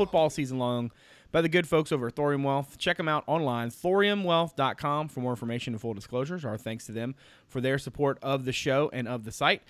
football season long by the good folks over at Thorium Wealth. Check them out online, thoriumwealth.com, for more information and full disclosures. Our thanks to them for their support of the show and of the site.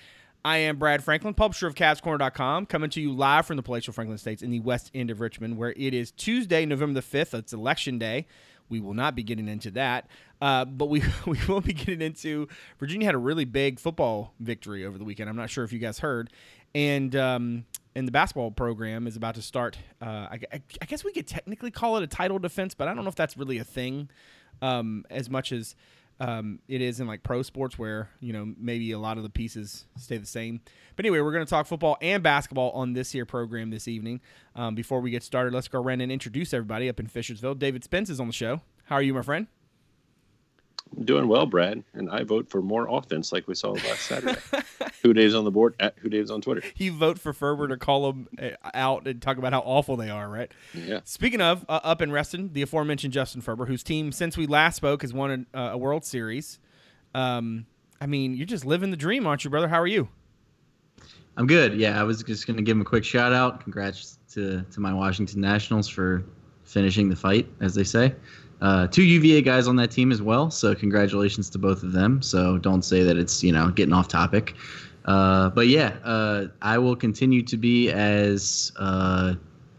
I am Brad Franklin, publisher of CavsCorner.com, coming to you live from the palatial Franklin Estates in the west end of Richmond, where it is Tuesday, November the 5th. It's election day. We will not be getting into that, uh, but we, we will be getting into Virginia had a really big football victory over the weekend. I'm not sure if you guys heard. And um, and the basketball program is about to start. Uh, I, I, guess we could technically call it a title defense, but I don't know if that's really a thing um, as much as um, it is in like pro sports where you know maybe a lot of the pieces stay the same. But anyway, we're going to talk football and basketball on this here program this evening. Um, before we get started, let's go around and introduce everybody up in Fishersville. David Spence is on the show. How are you, my friend? Doing well, Brad, and I vote for more offense like we saw last Saturday. HooDaves on the board at HooDaves on Twitter. You vote for Ferber to call them uh, out and talk about how awful they are, right? Yeah. Speaking of uh, up in Reston, the aforementioned Justin Ferber, whose team since we last spoke has won a, uh, a World Series. Um, I mean, you're just living the dream, aren't you, brother? How are you? I'm good. Yeah, I was just going to give him a quick shout out. Congrats to to my Washington Nationals for finishing the fight, as they say uh, two UVA guys on that team as well. So congratulations to both of them. So don't say that it's you know getting off topic. Uh, but yeah, uh, I will continue to be as uh,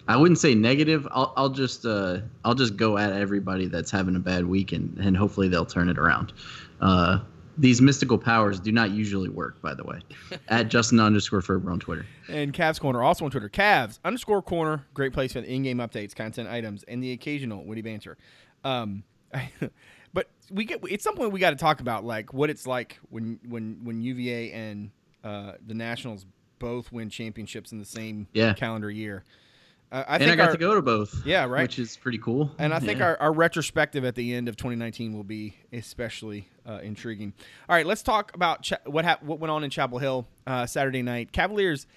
I wouldn't say negative. I'll, I'll just uh, I'll just go at everybody that's having a bad week and, and hopefully they'll turn it around. Uh, these mystical powers do not usually work, by the way. at Justin underscore Ferber on Twitter. And Cavs Corner also on Twitter. Cavs underscore corner. Great place for the in game updates, content items, and the occasional witty banter. Um, but we get at some point we got to talk about like what it's like when when when UVA and uh, the Nationals both win championships in the same yeah. calendar year. Uh, I and think I got our, to go to both. Yeah, right. Which is pretty cool. And I think yeah. our, our retrospective at the end of 2019 will be especially uh, intriguing. All right, let's talk about Ch- what ha- what went on in Chapel Hill uh, Saturday night. Cavaliers.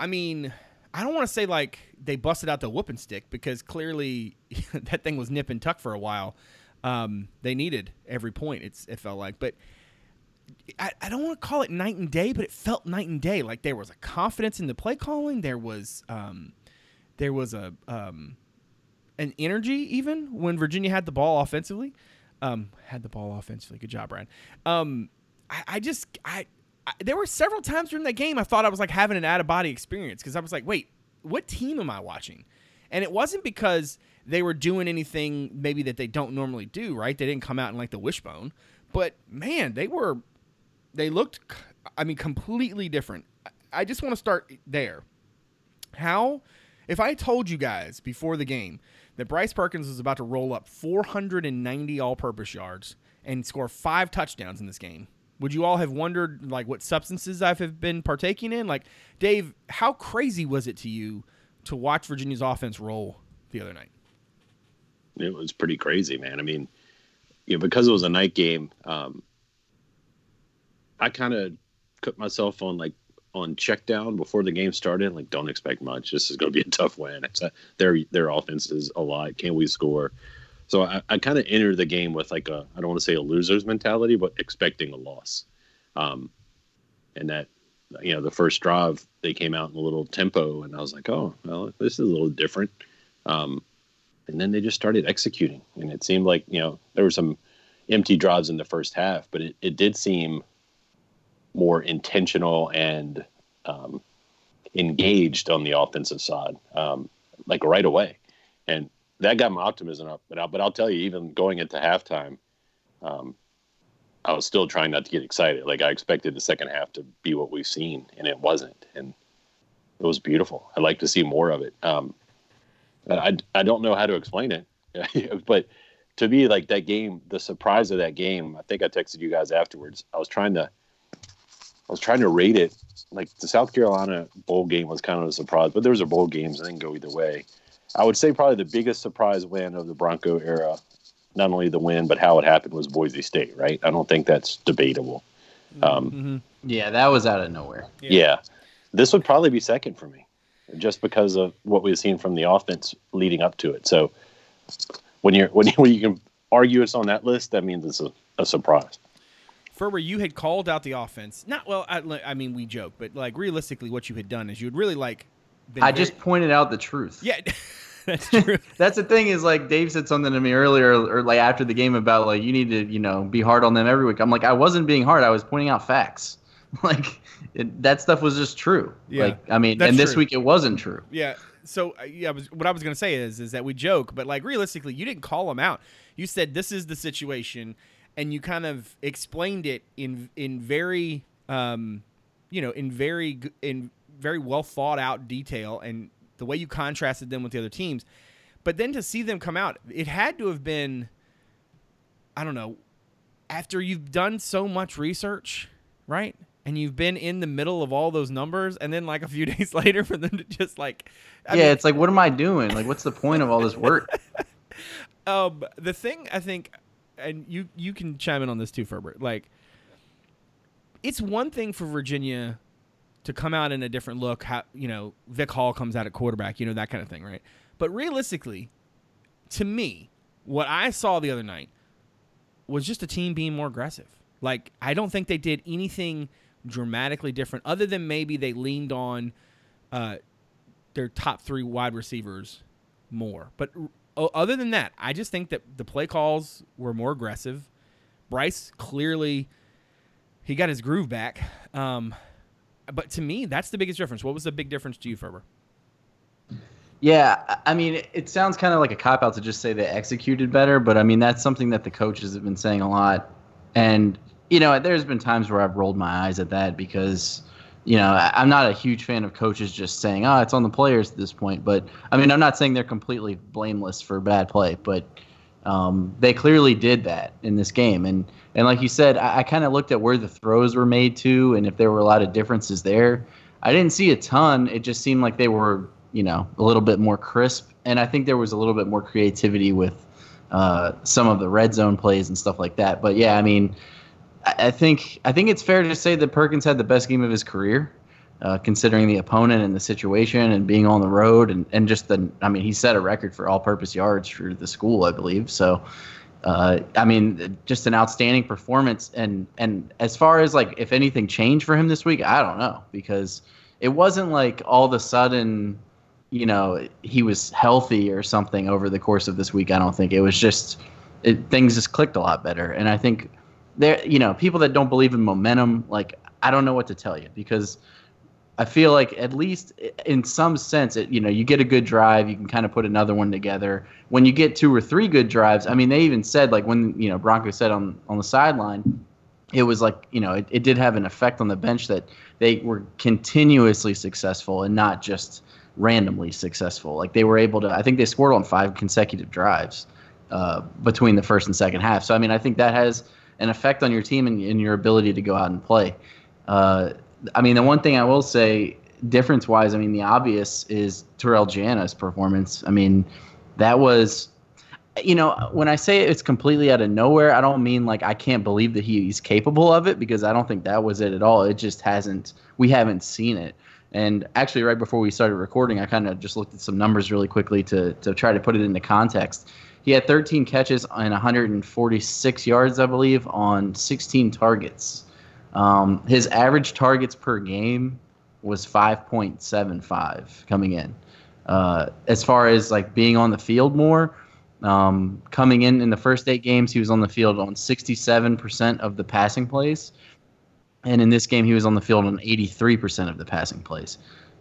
I mean, I don't want to say like they busted out the whooping stick because clearly that thing was nip and tuck for a while. Um, they needed every point. It's it felt like, but I, I don't want to call it night and day, but it felt night and day. Like there was a confidence in the play calling. There was um, there was a um, an energy even when Virginia had the ball offensively. Um, had the ball offensively. Good job, Brian. Um, I, I just I I, there were several times during that game I thought I was like having an out of body experience because I was like, wait, what team am I watching? And it wasn't because they were doing anything maybe that they don't normally do, right? They didn't come out in like the wishbone, but man, they were, they looked, I mean, completely different. I just want to start there. How, if I told you guys before the game that Bryce Perkins was about to roll up 490 all purpose yards and score five touchdowns in this game, would you all have wondered like what substances I've been partaking in? Like, Dave, how crazy was it to you to watch Virginia's offense roll the other night? It was pretty crazy, man. I mean, you know, because it was a night game, um, I kind of put myself on like on check down before the game started. Like, don't expect much. This is going to be a tough win. It's a, their their offense is a lot. Can we score? So I, I kind of entered the game with like a I don't want to say a loser's mentality, but expecting a loss. Um, and that you know the first drive they came out in a little tempo, and I was like, oh well, this is a little different. Um, and then they just started executing, and it seemed like you know there were some empty drives in the first half, but it, it did seem more intentional and um, engaged on the offensive side, um, like right away. And that got my optimism up. But I'll, but I'll tell you, even going into halftime, um, I was still trying not to get excited. Like I expected the second half to be what we've seen, and it wasn't. And it was beautiful. I'd like to see more of it. Um, I I don't know how to explain it, but to me, like that game, the surprise of that game. I think I texted you guys afterwards. I was trying to, I was trying to rate it. Like the South Carolina bowl game was kind of a surprise, but there was a bowl games and didn't go either way. I would say probably the biggest surprise win of the Bronco era, not only the win but how it happened was Boise State. Right? I don't think that's debatable. Um, mm-hmm. Yeah, that was out of nowhere. Yeah. yeah. this would probably be second for me, just because of what we've seen from the offense leading up to it. So when you're when you, when you can argue it's on that list, that means it's a, a surprise. Ferber, you had called out the offense. Not well. I, I mean, we joke, but like realistically, what you had done is you had really like. I very, just pointed out the truth. Yeah. That's true. That's the thing is like Dave said something to me earlier or like after the game about like you need to you know be hard on them every week. I'm like I wasn't being hard. I was pointing out facts. like it, that stuff was just true. Yeah, like I mean, and this true. week it wasn't true. Yeah. So uh, yeah, was, what I was gonna say is is that we joke, but like realistically, you didn't call them out. You said this is the situation, and you kind of explained it in in very um, you know in very in very well thought out detail, and the way you contrasted them with the other teams. But then to see them come out, it had to have been, I don't know, after you've done so much research, right? and you've been in the middle of all those numbers and then like a few days later for them to just like I yeah mean, it's like what am i doing like what's the point of all this work um the thing i think and you you can chime in on this too Ferbert like it's one thing for virginia to come out in a different look how you know vic hall comes out at quarterback you know that kind of thing right but realistically to me what i saw the other night was just a team being more aggressive like i don't think they did anything dramatically different, other than maybe they leaned on uh, their top three wide receivers more. But other than that, I just think that the play calls were more aggressive. Bryce clearly he got his groove back. Um, but to me, that's the biggest difference. What was the big difference to you, Ferber? Yeah, I mean, it sounds kind of like a cop out to just say they executed better, but I mean, that's something that the coaches have been saying a lot. And you know, there's been times where I've rolled my eyes at that because, you know, I'm not a huge fan of coaches just saying, "Oh, it's on the players at this point." But I mean, I'm not saying they're completely blameless for bad play, but um, they clearly did that in this game. And and like you said, I, I kind of looked at where the throws were made to, and if there were a lot of differences there. I didn't see a ton. It just seemed like they were, you know, a little bit more crisp, and I think there was a little bit more creativity with uh, some of the red zone plays and stuff like that. But yeah, I mean I think I think it's fair to say that Perkins had the best game of his career, uh, considering the opponent and the situation and being on the road and, and just the I mean he set a record for all-purpose yards for the school I believe so. Uh, I mean, just an outstanding performance, and and as far as like if anything changed for him this week, I don't know because it wasn't like all of a sudden, you know, he was healthy or something over the course of this week. I don't think it was just it, things just clicked a lot better, and I think there you know people that don't believe in momentum like i don't know what to tell you because i feel like at least in some sense it you know you get a good drive you can kind of put another one together. When you get two or three good drives i mean they even said like when you know bronco said on on the sideline it was like you know it, it did have an effect on the bench that they were continuously successful and not just randomly successful. Like they were able to i think they scored on five consecutive drives uh, between the first and second half. So i mean i think that has an effect on your team and, and your ability to go out and play. Uh, I mean, the one thing I will say, difference wise, I mean, the obvious is Terrell Jana's performance. I mean, that was, you know, when I say it's completely out of nowhere, I don't mean like I can't believe that he, he's capable of it because I don't think that was it at all. It just hasn't, we haven't seen it. And actually, right before we started recording, I kind of just looked at some numbers really quickly to, to try to put it into context. He had 13 catches and 146 yards, I believe, on 16 targets. Um, his average targets per game was 5.75 coming in. Uh, as far as like being on the field more, um, coming in in the first eight games, he was on the field on 67% of the passing plays. And in this game, he was on the field on 83% of the passing plays.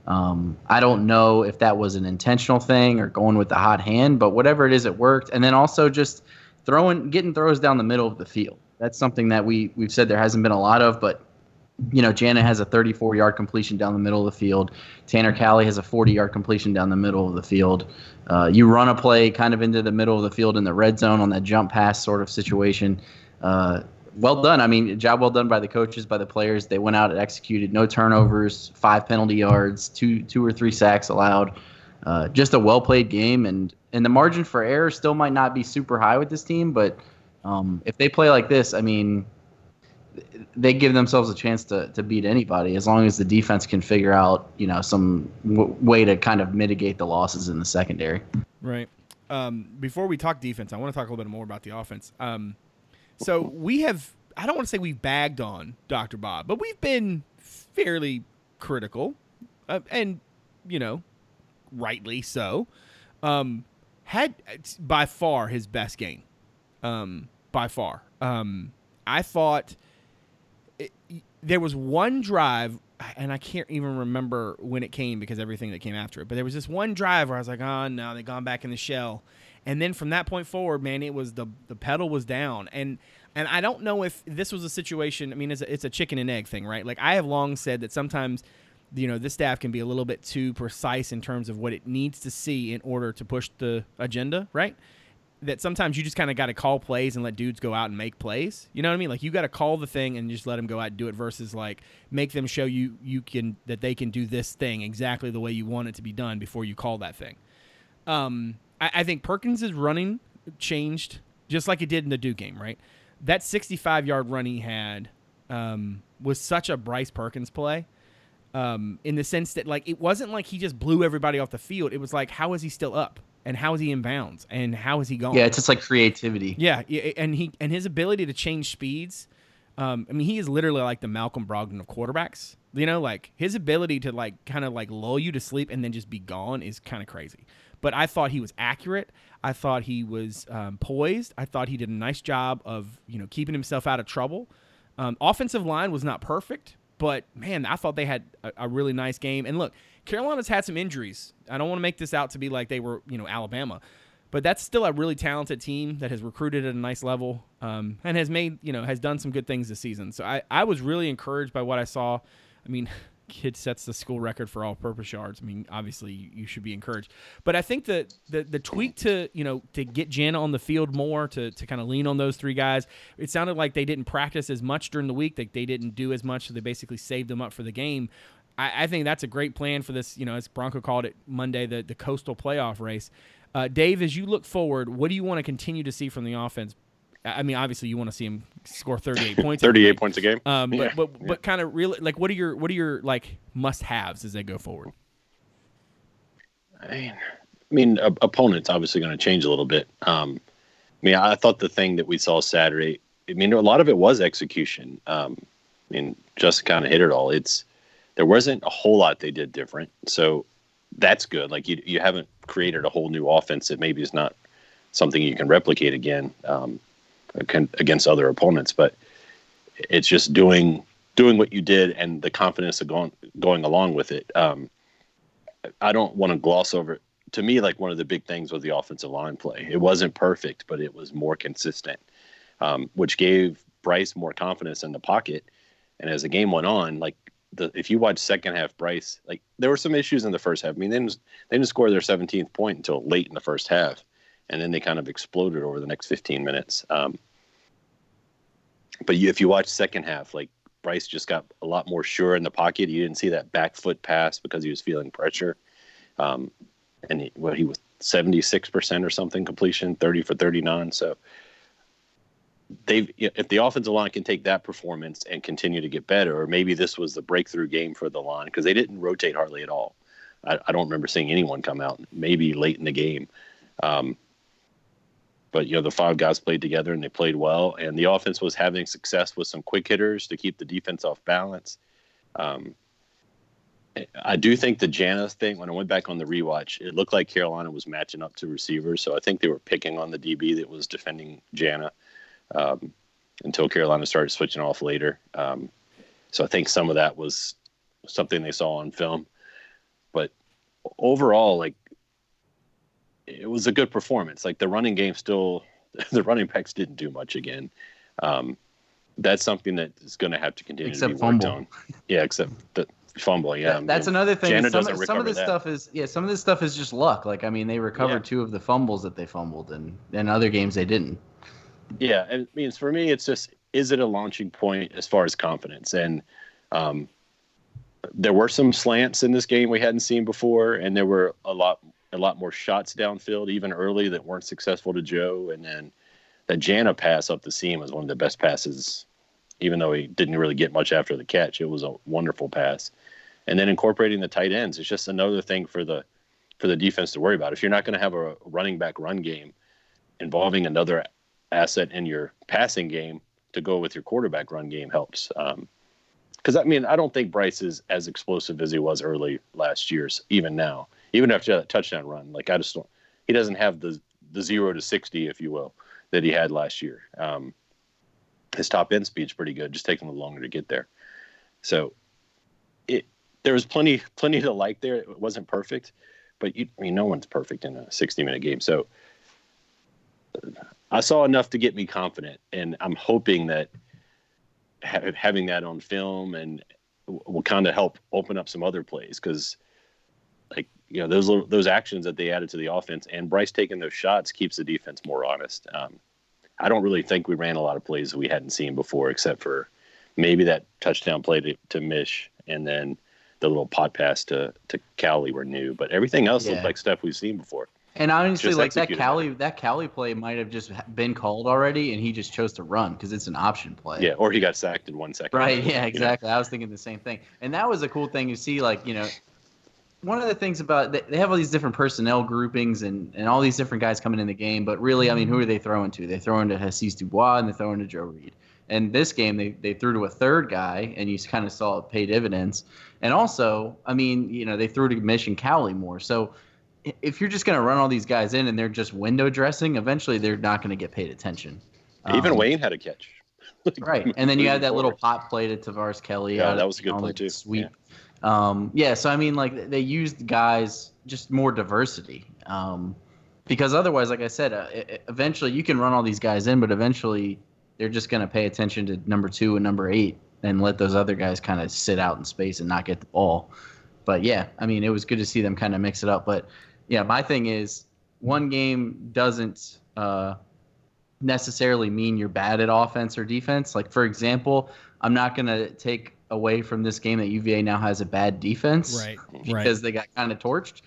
Um, I don't know if that was an intentional thing or going with the hot hand, but whatever it is, it worked. And then also just throwing, getting throws down the middle of the field. That's something that we we've said there hasn't been a lot of, but you know, Jana has a 34 yard completion down the middle of the field. Tanner Cowley has a 40 yard completion down the middle of the field. Uh, you run a play kind of into the middle of the field in the red zone on that jump pass sort of situation. Uh, well done. I mean, job well done by the coaches, by the players. They went out and executed. No turnovers, five penalty yards, two two or three sacks allowed. Uh, just a well played game, and and the margin for error still might not be super high with this team, but um, if they play like this, I mean, they give themselves a chance to, to beat anybody as long as the defense can figure out you know some w- way to kind of mitigate the losses in the secondary. Right. Um, before we talk defense, I want to talk a little bit more about the offense. Um, so we have I don't want to say we've bagged on Dr. Bob, but we've been fairly critical, uh, and you know, rightly so. Um, had by far his best game, um, by far. Um, I thought it, there was one drive, and I can't even remember when it came because everything that came after it. But there was this one drive where I was like, "Oh no, they've gone back in the shell," and then from that point forward, man, it was the the pedal was down, and and I don't know if this was a situation. I mean, it's a, it's a chicken and egg thing, right? Like I have long said that sometimes you know this staff can be a little bit too precise in terms of what it needs to see in order to push the agenda right that sometimes you just kind of got to call plays and let dudes go out and make plays. You know what i mean? Like you got to call the thing and just let them go out and do it versus like make them show you you can that they can do this thing exactly the way you want it to be done before you call that thing. Um i, I think perkins is running changed just like it did in the duke game right? That 65 yard run he had um, was such a bryce perkins play um, in the sense that like it wasn't like he just blew everybody off the field. It was like how is he still up and how is he in bounds and how is he going? Yeah, it's just like creativity. Yeah, and he and his ability to change speeds. Um, I mean, he is literally like the Malcolm Brogdon of quarterbacks. You know, like his ability to like kind of like lull you to sleep and then just be gone is kind of crazy. But I thought he was accurate. I thought he was um, poised. I thought he did a nice job of you know keeping himself out of trouble. Um, offensive line was not perfect, but man, I thought they had a, a, really nice game. And look, Carolina's had some injuries. I don't want to make this out to be like they were, you know, Alabama, but that's still a really talented team that has recruited at a nice level um, and has made, you know, has done some good things this season. So I, I was really encouraged by what I saw. I mean, kid sets the school record for all-purpose yards. I mean, obviously you, should be encouraged. But I think that the the tweak to you know to get Jana on the field more to to kind of lean on those three guys. It sounded like they didn't practice as much during the week. That they didn't do as much, so they basically saved them up for the game. I, I think that's a great plan for this. You know, as Bronco called it Monday, the the coastal playoff race. Uh, Dave, as you look forward, what do you want to continue to see from the offense I mean, obviously, you want to see him score 38 points. 38 points a game. Um, but yeah. but yeah. but kind of really like, what are your what are your like must haves as they go forward? I mean, I mean, opponents obviously going to change a little bit. Um, I mean, I thought the thing that we saw Saturday. I mean, a lot of it was execution. Um, I mean, just kind of hit it all. It's there wasn't a whole lot they did different, so that's good. Like you, you haven't created a whole new offense that maybe is not something you can replicate again. Um, against other opponents. But it's just doing doing what you did and the confidence of going going along with it. Um, I don't want to gloss over. To me, like one of the big things was the offensive line play. It wasn't perfect, but it was more consistent, um, which gave Bryce more confidence in the pocket. And as the game went on, like the if you watch second half Bryce, like there were some issues in the first half. I mean, they didn't, they didn't score their 17th point until late in the first half and then they kind of exploded over the next 15 minutes. Um, but you, if you watch second half, like Bryce just got a lot more sure in the pocket. You didn't see that back foot pass because he was feeling pressure. Um, and he, well, he was 76% or something completion, 30 for 39. So they've, if the offensive line can take that performance and continue to get better, or maybe this was the breakthrough game for the line because they didn't rotate hardly at all. I, I, don't remember seeing anyone come out, maybe late in the game. Um, but you know the five guys played together and they played well and the offense was having success with some quick hitters to keep the defense off balance um, i do think the Jana thing when i went back on the rewatch it looked like carolina was matching up to receivers so i think they were picking on the db that was defending Jana um, until carolina started switching off later um, so i think some of that was something they saw on film but overall like it was a good performance. Like the running game still, the running backs didn't do much again. Um, that's something that is going to have to continue except to be fumble. worked on. Yeah, except the fumble. Yeah, that, that's another thing. some, some of this that. stuff is yeah, some of this stuff is just luck. Like I mean, they recovered yeah. two of the fumbles that they fumbled, and in other games they didn't. Yeah, it means for me, it's just is it a launching point as far as confidence and. Um, there were some slants in this game we hadn't seen before, and there were a lot a lot more shots downfield, even early that weren't successful to Joe. And then that Jana pass up the seam was one of the best passes, even though he didn't really get much after the catch. It was a wonderful pass. And then incorporating the tight ends is just another thing for the for the defense to worry about. If you're not going to have a running back run game involving another asset in your passing game, to go with your quarterback run game helps. Because I mean, I don't think Bryce is as explosive as he was early last year's, even now, even after that touchdown run. Like I just don't, he doesn't have the the zero to sixty, if you will, that he had last year. Um, his top end speed's pretty good, just taking a little longer to get there. So it there was plenty plenty to like there. It wasn't perfect, but you, I mean, no one's perfect in a sixty minute game. So I saw enough to get me confident, and I'm hoping that ha- having that on film and will kind of help open up some other plays because, like you know, those little, those actions that they added to the offense and Bryce taking those shots keeps the defense more honest. Um, I don't really think we ran a lot of plays that we hadn't seen before, except for maybe that touchdown play to, to Misch and then the little pot pass to to Cowley were new, but everything else Yeah. looked like stuff we've seen before. And honestly, like that Cowley, that Cowley play might have just been called already, and he just chose to run because it's an option play. Yeah, or he got sacked in one second. Right. You Yeah. know? Exactly. I was thinking the same thing, and that was a cool thing to see. Like you know, one of the things about they, they have all these different personnel groupings and and all these different guys coming in the game, but really, I mean, who are they throwing to? They throw into Hasise Dubois and they throw into Joe Reed. And this game, they they threw to a third guy, and you kind of saw it pay dividends. And also, I mean, you know, they threw to Mission Cowley more. So if you're just going to run all these guys in and they're just window dressing, eventually they're not going to get paid attention. Even Um, Wayne had a catch. Right, and then you had that little pop play to Tavares Kelly. Yeah, that was a good play too. Sweep. Um, yeah, so I mean, like they used guys just more diversity. Um, because otherwise, like I said, uh, eventually you can run all these guys in, but eventually they're just going to pay attention to number two and number eight and let those other guys kind of sit out in space and not get the ball. But yeah, I mean, it was good to see them kind of mix it up. But yeah, my thing is one game doesn't uh, necessarily mean you're bad at offense or defense. Like for example, I'm not going to take away from this game that UVA now has a bad defense Right. Right. because they got kind of torched.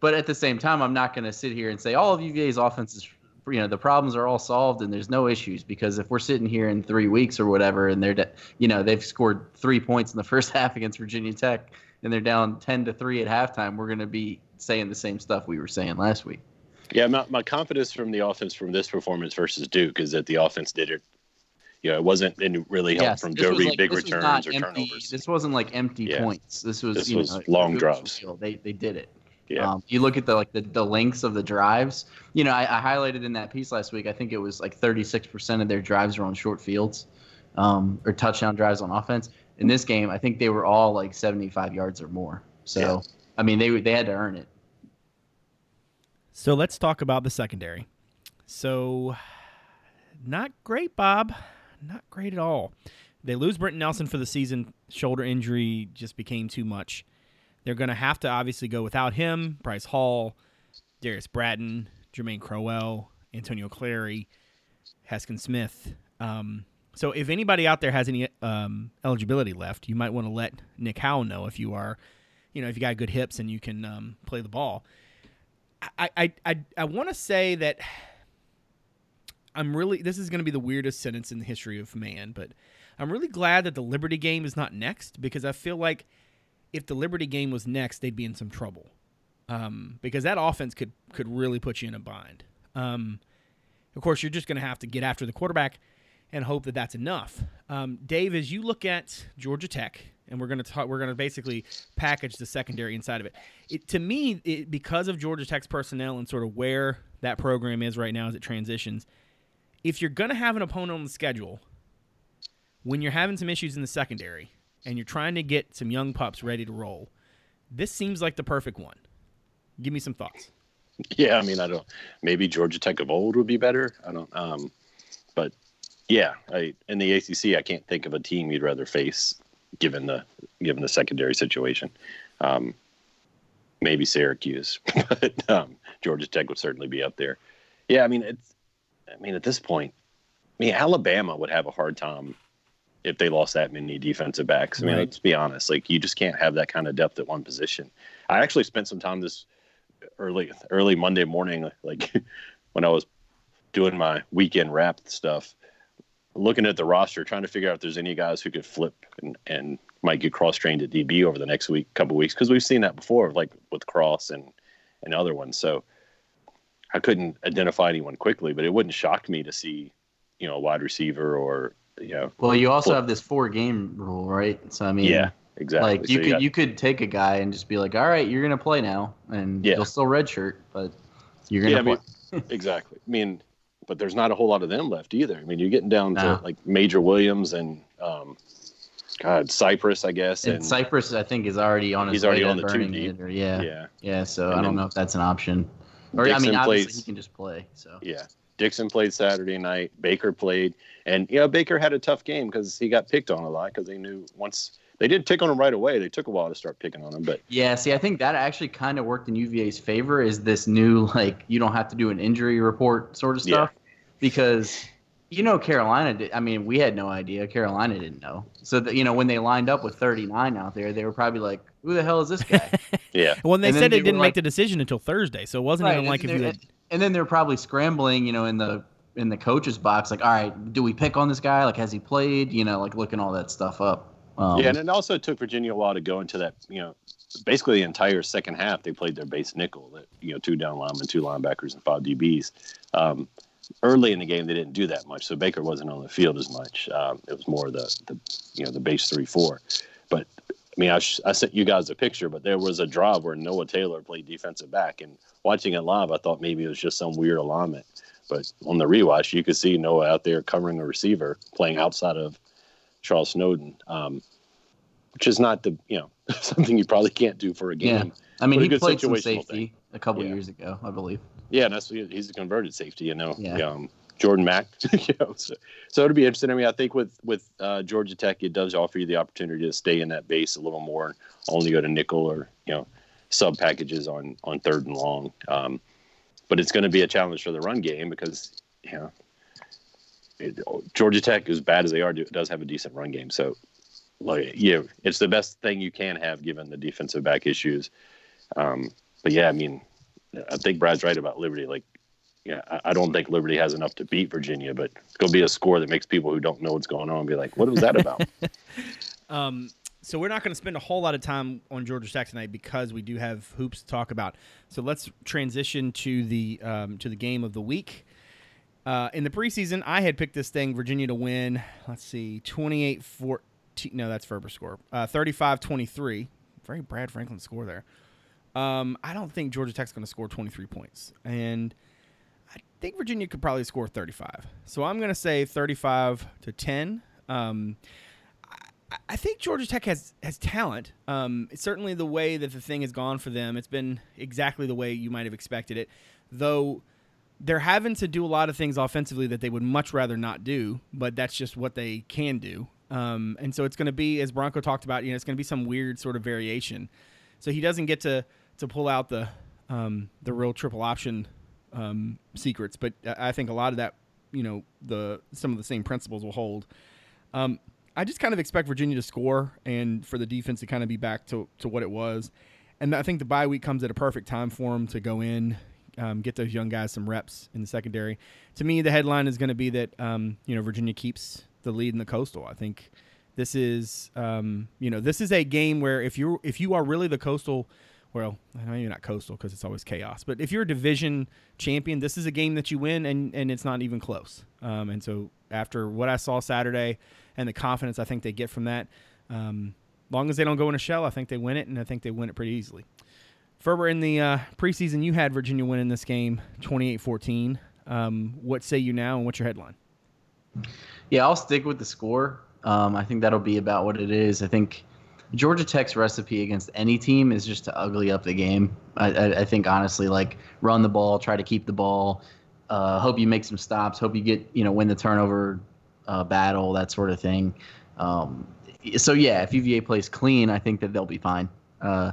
But at the same time, I'm not going to sit here and say all of UVA's offense is, you know, the problems are all solved and there's no issues because if we're sitting here in three weeks or whatever and they're, de- you know, they've scored three points in the first half against Virginia Tech and they're down 10 to three at halftime, we're going to be saying the same stuff we were saying last week. Yeah, my, my confidence from the offense from this performance versus Duke is that the offense did it. You know, it wasn't any really help Yes, from Joe Reed like- big returns or empty- turnovers. This wasn't like empty Yeah. points. This was This you was know, long drives. They they did it. yeah, Um, you look at the like the, the lengths of the drives. You know, I, I highlighted in that piece last week. I think it was like 36% of their drives were on short fields, um, or touchdown drives on offense. In this game, I think they were all like 75 yards or more. So. I mean, they they had to earn it. So let's talk about the secondary. So, not great, Bob. Not great at all. They lose Brenton Nelson for the season. Shoulder injury just became too much. They're going to have to obviously go without him. Bryce Hall, Darrius Bratton, Germane Crowell, Antonio Clary, Heskin Smith. Um, so if anybody out there has any um, eligibility left, you might want to let Nick Howell know if you are, you know, if you got good hips and you can um, play the ball. I I I, I want to say that I'm really this is going to be the weirdest sentence in the history of man, but I'm really glad that the Liberty game is not next because I feel like if the Liberty game was next, they'd be in some trouble. Um, because that offense could could really put you in a bind. Um, of course, you're just going to have to get after the quarterback and hope that that's enough. Um, Dave, as you look at Georgia Tech, and we're going to talk, we're going to basically package the secondary inside of it. It to me, it, because of Georgia Tech's personnel and sort of where that program is right now as it transitions, if you're going to have an opponent on the schedule when you're having some issues in the secondary and you're trying to get some young pups ready to roll, this seems like the perfect one. Give me some thoughts. yeah. I mean, I don't. Maybe Georgia Tech of old would be better. I don't. Um, but yeah, I in the ACC, I can't think of a team you'd rather face given the given the secondary situation. Um, maybe Syracuse, but um, Georgia Tech would certainly be up there. Yeah, I mean, it's. I mean, at this point, I mean, Alabama would have a hard time if they lost that many defensive backs. I mean, Right. let's be honest. Like, you just can't have that kind of depth at one position. I actually spent some time this early early Monday morning, like when I was doing my weekend wrap stuff, looking at the roster, trying to figure out if there's any guys who could flip and, and might get cross trained at DB over the next week, couple weeks, because we've seen that before, like with Cross and and other ones. So I couldn't identify anyone quickly, but it wouldn't shock me to see, you know, a wide receiver or you know, Well, you also Well- have this four game rule, right? So I mean, yeah, exactly. like you So could got- you could take a guy and just be like, all right, you're gonna play now, and Yeah. you'll still redshirt, but you're gonna Yeah, I play. mean, exactly. I mean, but there's not a whole lot of them left either. I mean, you're getting down No. to like Major Williams and um, God Cypress, I guess, and and, Cypress, I think, is already on his He's already on the two deep. yeah, yeah. yeah, So And I don't know if that's an option. Or I Dixon mean, obviously plays- he can just play. So yeah. Dixon played Saturday night. Baker played, and you know Baker had a tough game because he got picked on a lot because they knew once they did pick on him right away. They took a while to start picking on him, but yeah, see, I think that actually kind of worked in UVA's favor. Is this new like you don't have to do an injury report sort of stuff because you know Carolina did. I mean, we had no idea. Carolina didn't know. So that you know when they lined up with 39 out there, they were probably like, "Who the hell is this guy?" yeah, When they And said they they didn't like- make the decision until Thursday, so it wasn't Right, even like and if you had. and then they're probably scrambling, you know, in the in the coach's box, like, all right, do we pick on this guy? Like, has he played? You know, like looking all that stuff up. Um, yeah, and it also took Virginia a while to go into that. You know, basically the entire second half they played their base nickel. That you know, two down linemen, two linebackers, and five DBs. Um, early in the game, they didn't do that much, so Baker wasn't on the field as much. Um, it was more the, the you know the base three four. But I mean, I, sh- I sent you guys a picture, but there was a drive where Noah Taylor played defensive back, and watching it live, I thought maybe it was just some weird alignment. But on the rewatch, you could see Noah out there covering a receiver, playing outside of Charles Snowden, um, which is not the you know something you probably can't do for a Yeah. I mean, he played some safety thing. a couple Yeah. years ago, I believe. Yeah, and that's he's a converted safety, you know. Yeah. Um, Jordan Mack, you know. So, so it'll be interesting. I mean, I think with with uh, Georgia Tech, it does offer you the opportunity to stay in that base a little more, and only go to nickel or you know sub packages on on third and long. Um, but it's going to be a challenge for the run game because you know it, Georgia Tech, as bad as they are, do, does have a decent run game. So, like, yeah, it's the best thing you can have given the defensive back issues. Um, but yeah, I mean, I think Brad's right about Liberty. Like, yeah, I, I don't think Liberty has enough to beat Virginia, but it's gonna be a score that makes people who don't know what's going on be like, "What was that about?" Um, so we're not going to spend a whole lot of time on Georgia Tech tonight because we do have hoops to talk about. So let's transition to the um, to the game of the week. Uh, in the preseason, I had picked this thing Virginia to win. Let's see, 28 14. No, that's Ferber score. Uh, 35 23. Very Brad Franklin score there. Um, I don't think Georgia Tech's going to score 23 points. And I think Virginia could probably score 35. So I'm going to say 35 to 10. Um, I- I think Georgia Tech has has talent. Um, certainly the way that the thing has gone for them, it's been exactly the way you might have expected it. Though they're having to do a lot of things offensively that they would much rather not do, but that's just what they can do. Um, and so it's going to be, as Bronco talked about, you know, it's going to be some weird sort of variation. So he doesn't get to to pull out the um, the real triple option um, secrets, but I think a lot of that, you know, the some of the same principles will hold. Um, I just kind of expect Virginia to score and for the defense to kind of be back to, to what it was. And I think the bye week comes at a perfect time for them to go in, um, get those young guys some reps in the secondary. To me, the headline is going to be that um, you know Virginia keeps the lead in the coastal. I think this is um, you know this is a game where if you if you are really the coastal well, I know you're not coastal because it's always chaos. But if you're a division champion, this is a game that you win, and and it's not even close. Um, and so after what I saw Saturday and the confidence I think they get from that, um, long as they don't go in a shell, I think they win it, and I think they win it pretty easily. Ferber, in the uh, preseason, you had Virginia winning this game 28-14. Um, what say you now, and what's your headline? Yeah, I'll stick with the score. Um, I think that'll be about what it is. I think Georgia Tech's recipe against any team is just to ugly up the game. I, I, I think honestly, like run the ball, try to keep the ball. Uh, hope you make some stops. Hope you get you know win the turnover uh, battle, that sort of thing. Um, so yeah, if UVA plays clean, I think that they'll be fine. Uh,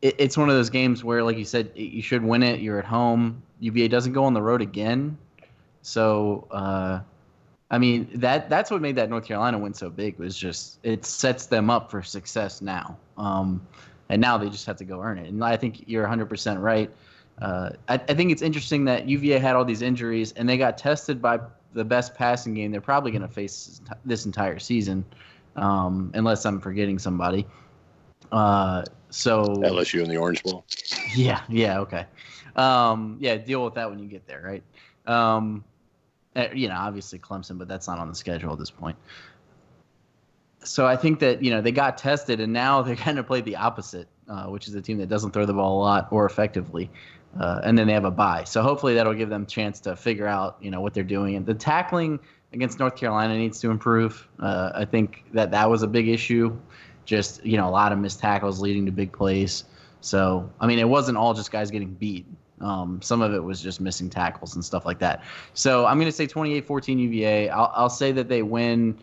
it, it's one of those games where, like you said, you should win it. You're at home. UVA doesn't go on the road again, so. I mean that that's what made that North Carolina win so big was just it sets them up for success now, um, and now they just have to go earn it. And I think you're 100 percent right. Uh, I, I think it's interesting that UVA had all these injuries and they got tested by the best passing game they're probably going to face this entire season, um, unless I'm forgetting somebody. Uh, so LSU in the Orange Bowl. yeah, yeah, okay. Um, yeah, deal with that when you get there, right? Um, you know, obviously Clemson, but that's not on the schedule at this point. So I think that you know they got tested, and now they're kind of played the opposite, uh, which is a team that doesn't throw the ball a lot or effectively, uh, and then they have a bye. So hopefully that'll give them a chance to figure out you know what they're doing. And the tackling against North Carolina needs to improve. Uh, I think that that was a big issue. Just you know a lot of missed tackles leading to big plays. So I mean it wasn't all just guys getting beat. Um, some of it was just missing tackles and stuff like that. So I'm going to say 28-14 UVA. I'll, I'll say that they win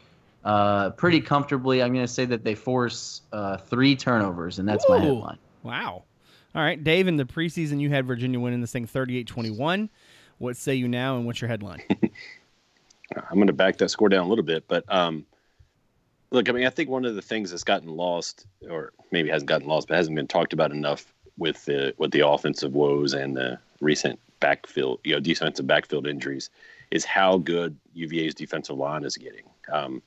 uh, pretty comfortably. I'm going to say that they force uh, three turnovers, and that's Ooh. my headline. Wow. All right, Dave, in the preseason, you had Virginia winning this thing 38 21. What say you now, and what's your headline? I'm going to back that score down a little bit, but um, look, I mean, I think one of the things that's gotten lost, or maybe hasn't gotten lost, but hasn't been talked about enough with the with the offensive woes and the recent backfield, you know, defensive backfield injuries, is how good UVA's defensive line is getting. Um,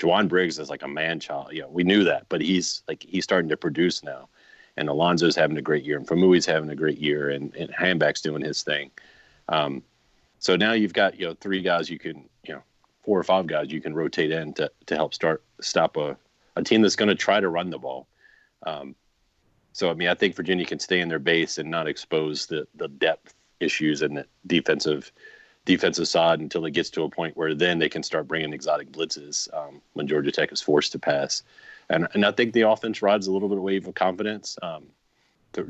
Jowon Briggs is like a man child. You know, we knew that, but he's like he's starting to produce now. And Alonso's having a great year, and Faumui's having a great year, and, and Hanback's doing his thing. Um, so now you've got you know three guys you can you know four or five guys you can rotate in to to help start stop a, a team that's going to try to run the ball. Um, so I mean I think Virginia can stay in their base and not expose the the depth issues and the defensive defensive side until it gets to a point where then they can start bringing exotic blitzes um, when Georgia Tech is forced to pass. And, and I think the offense rides a little bit of wave of confidence. Um,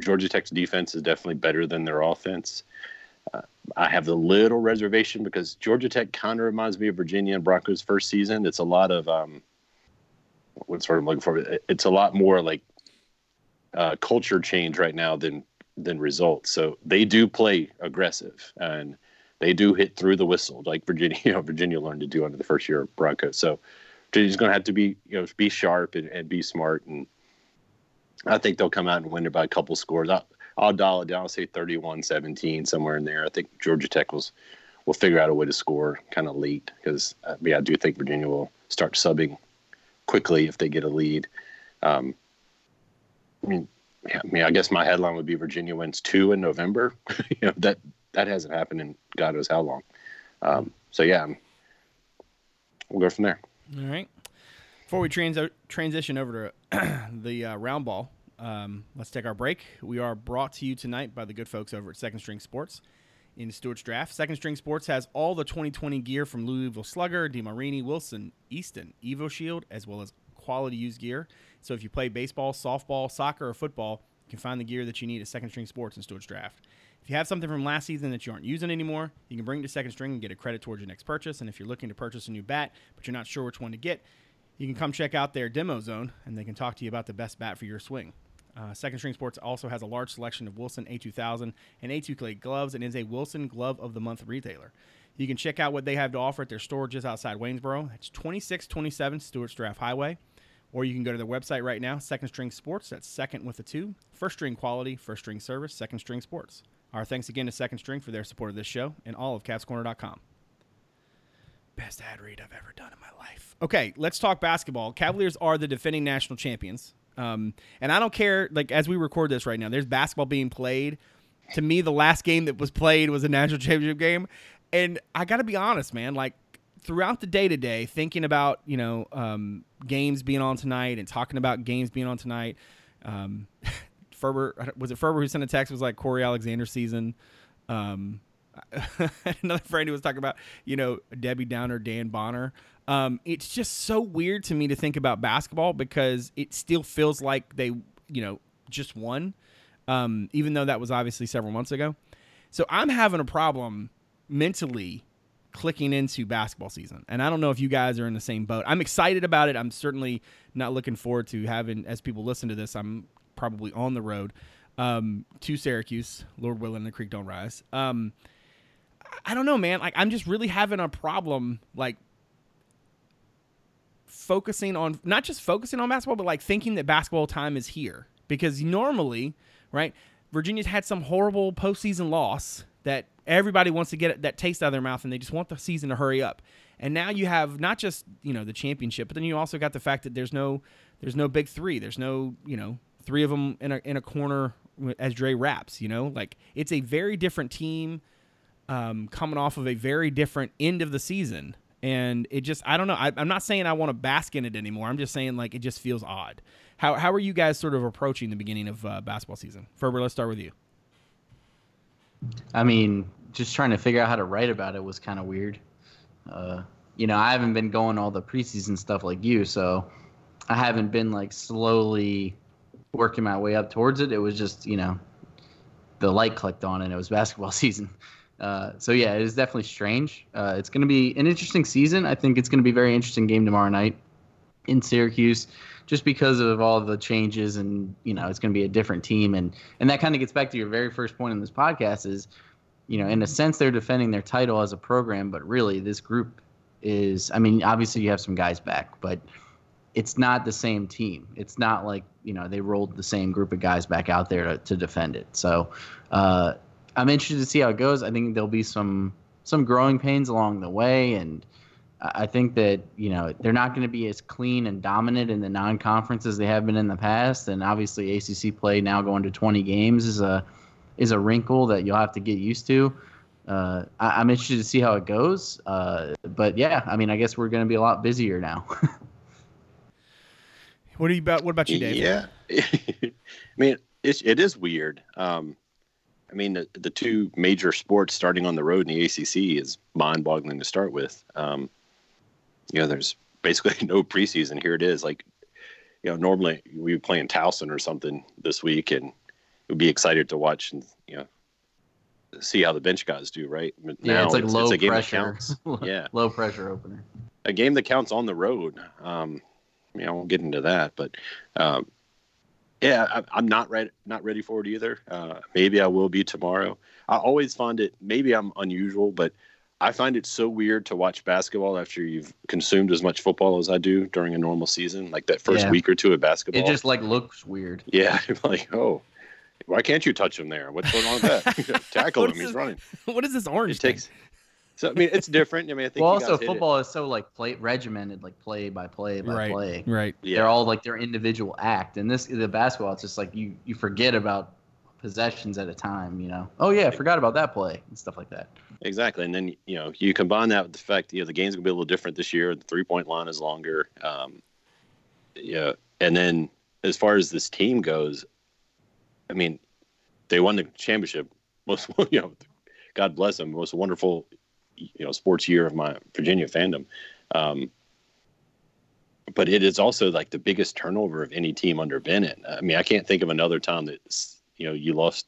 Georgia Tech's defense is definitely better than their offense. Uh, I have a little reservation because Georgia Tech kind of reminds me of Virginia and Broncos' first season. It's a lot of um, what I'm looking for. It's a lot more like uh, culture change right now than than results. So they do play aggressive and they do hit through the whistle like Virginia. You know, Virginia learned to do under the first year of Broncos. So Virginia's going to have to be you know be sharp and, and be smart and I think they'll come out and win it by a couple scores. I'll, I'll dial it down. I'll say 31-17, somewhere in there. I think Georgia Tech will will figure out a way to score kind of late because uh, yeah, I do think Virginia will start subbing quickly if they get a lead. Um, I mean, yeah, I mean, I guess my headline would be Virginia wins two in November. you know that that hasn't happened in God knows how long. Um, so yeah, we'll go from there. All right. Before we trans- transition over to the uh, round ball, um, let's take our break. We are brought to you tonight by the good folks over at Second String Sports in Stuarts Draft. Second String Sports has all the 2020 gear from Louisville Slugger, DeMarini, Wilson, Easton, EvoShield, as well as quality used gear. So if you play baseball, softball, soccer, or football, you can find the gear that you need at Second String Sports in Stuarts Draft. If you have something from last season that you aren't using anymore, you can bring it to Second String and get a credit towards your next purchase. And if you're looking to purchase a new bat, but you're not sure which one to get, you can come check out their demo zone and they can talk to you about the best bat for your swing. Uh, Second String Sports also has a large selection of Wilson A2000 and A2K gloves and is a Wilson Glove of the Month retailer. You can check out what they have to offer at their store just outside Waynesboro. It's 2627 Stuarts Draft Highway. Or you can go to their website right now, Second String Sports. That's second with a two. First string quality, first string service, Second String Sports. Our thanks again to Second String for their support of this show and all of CavsCorner.com. Best ad read I've ever done in my life. Okay, let's talk basketball. Cavaliers are the defending national champions. Um, and I don't care, like, as we record this right now, there's basketball being played. To me, the last game that was played was a national championship game. And I got to be honest, man, like, throughout the day to day, thinking about, you know, um, games being on tonight and talking about games being on tonight, um, Ferber was it Ferber who sent a text was like Cory Alexander season. Um, another friend who was talking about you know Debbie Downer, Dan Bonner. Um, it's just so weird to me to think about basketball because it still feels like they you know just won, um, even though that was obviously several months ago. So I'm having a problem mentally clicking into basketball season. And I don't know if you guys are in the same boat. I'm excited about it. I'm certainly not looking forward to having, as people listen to this, I'm probably on the road um, to Syracuse. Lord willing, the creek don't rise. Um, I don't know, man. Like I'm just really having a problem, like focusing on not just focusing on basketball, but like thinking that basketball time is here. Because normally, right, Virginia's had some horrible postseason loss that everybody wants to get that taste out of their mouth, and they just want the season to hurry up. And now you have not just you know the championship, but then you also got the fact that there's no there's no big three. There's no you know three of them in a in a corner as Dre raps. You know, like it's a very different team. um, coming off of a very different end of the season. And it just, I don't know. I, I'm not saying I want to bask in it anymore. I'm just saying, like, it just feels odd. How, how are you guys sort of approaching the beginning of uh, basketball season? Ferber, let's start with you. I mean, just trying to figure out how to write about it was kind of weird. Uh, you know, I haven't been going all the preseason stuff like you, so I haven't been like slowly working my way up towards it. It was just, you know, the light clicked on and it was basketball season. Uh, so yeah, it is definitely strange. Uh, it's going to be an interesting season. I think it's going to be a very interesting game tomorrow night in Syracuse, just because of all the changes and you know it's going to be a different team and and that kind of gets back to your very first point in this podcast is, you know, in a sense they're defending their title as a program, but really this group is. I mean, obviously you have some guys back, but it's not the same team. It's not like you know they rolled the same group of guys back out there to, to defend it. So uh, I'm interested to see how it goes. I think there'll be some some growing pains along the way, and I think that you know they're not going to be as clean and dominant in the non-conference as they have been in the past. And obviously, ACC play now going to 20 games is a is a wrinkle that you'll have to get used to. Uh, I, am interested to see how it goes. Uh, but yeah, I mean, I guess we're going to be a lot busier now. what are you about? What about you, Dave? Yeah, I mean, it's, it is weird. Um, I mean, the, the, two major sports starting on the road in the ACC is mind-boggling to start with. Um, you know, there's basically no preseason. Here it is. Like, you know, normally we would play in Towson or something this week, and we'd be excited to watch and you know see how the bench guys do. Right? But yeah, it's like it's, low it's pressure. yeah, low pressure opener. A game that counts on the road. Um, you know, I won't get into that, but um, yeah, I, am not ready. Not ready for it either. Uh, maybe I will be tomorrow. I always find it. Maybe I'm unusual, but I find it so weird to watch basketball after you've consumed as much football as I do during a normal season. Like that first yeah. week or two of basketball, it just like looks weird. Yeah, like oh, why can't you touch him there? What's going on with that? Tackle him. He's running. What is this orange? It takes. So I mean, it's different. I mean, I think. Well, also football is so like play regimented, like play by play by right, play. Right. Yeah. They're all like their individual act, and this the basketball. It's just like you you forget about possessions at a time. You know. Oh yeah, I forgot about that play and stuff like that. Exactly, and then you know you combine that with the fact you know the game's gonna be a little different this year. The three point line is longer. Um, yeah, and then as far as this team goes, I mean, they won the championship. Most you know, God bless them. Most wonderful you know sports year of my Virginia fandom. Um, but it is also like the biggest turnover of any team under Bennett. I mean, I can't think of another time that you know you lost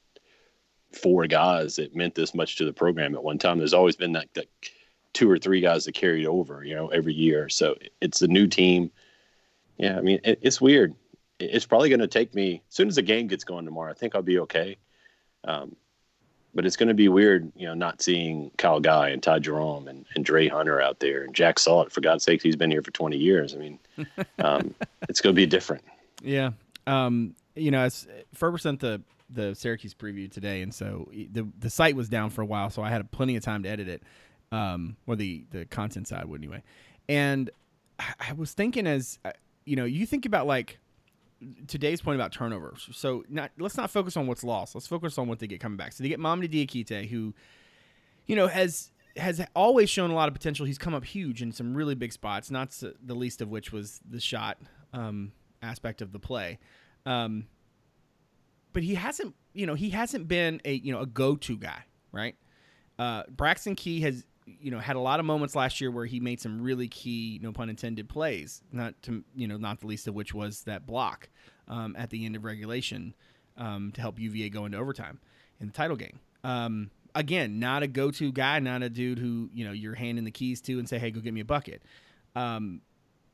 four guys that meant this much to the program at one time. There's always been that, that two or three guys that carried over, you know, every year. So it's a new team. Yeah, I mean, it, it's weird. It's probably going to take me as soon as the game gets going tomorrow. I think I'll be okay. Um, but it's going to be weird, you know, not seeing Kyle Guy and Ty Jerome and, and Dre Hunter out there and Jack Salt. For God's sake, he's been here for 20 years. I mean, um, it's going to be different. Yeah. Um, you know, as Ferber sent the the Syracuse preview today, and so the the site was down for a while, so I had plenty of time to edit it, um, or the the content side anyway. And I was thinking, as uh, you know, you think about like today's point about turnovers. So not let's not focus on what's lost. Let's focus on what they get coming back. So they get Mamadi Diakite, who, you know, has has always shown a lot of potential. He's come up huge in some really big spots, not the least of which was the shot um, aspect of the play. Um, but he hasn't, you know, he hasn't been a you know a go to guy, right? Uh, Braxton Key has you know had a lot of moments last year where he made some really key no pun intended plays not to you know not the least of which was that block um, at the end of regulation um, to help UVA go into overtime in the title game um, again not a go-to guy not a dude who you know you're handing the keys to and say hey go get me a bucket um,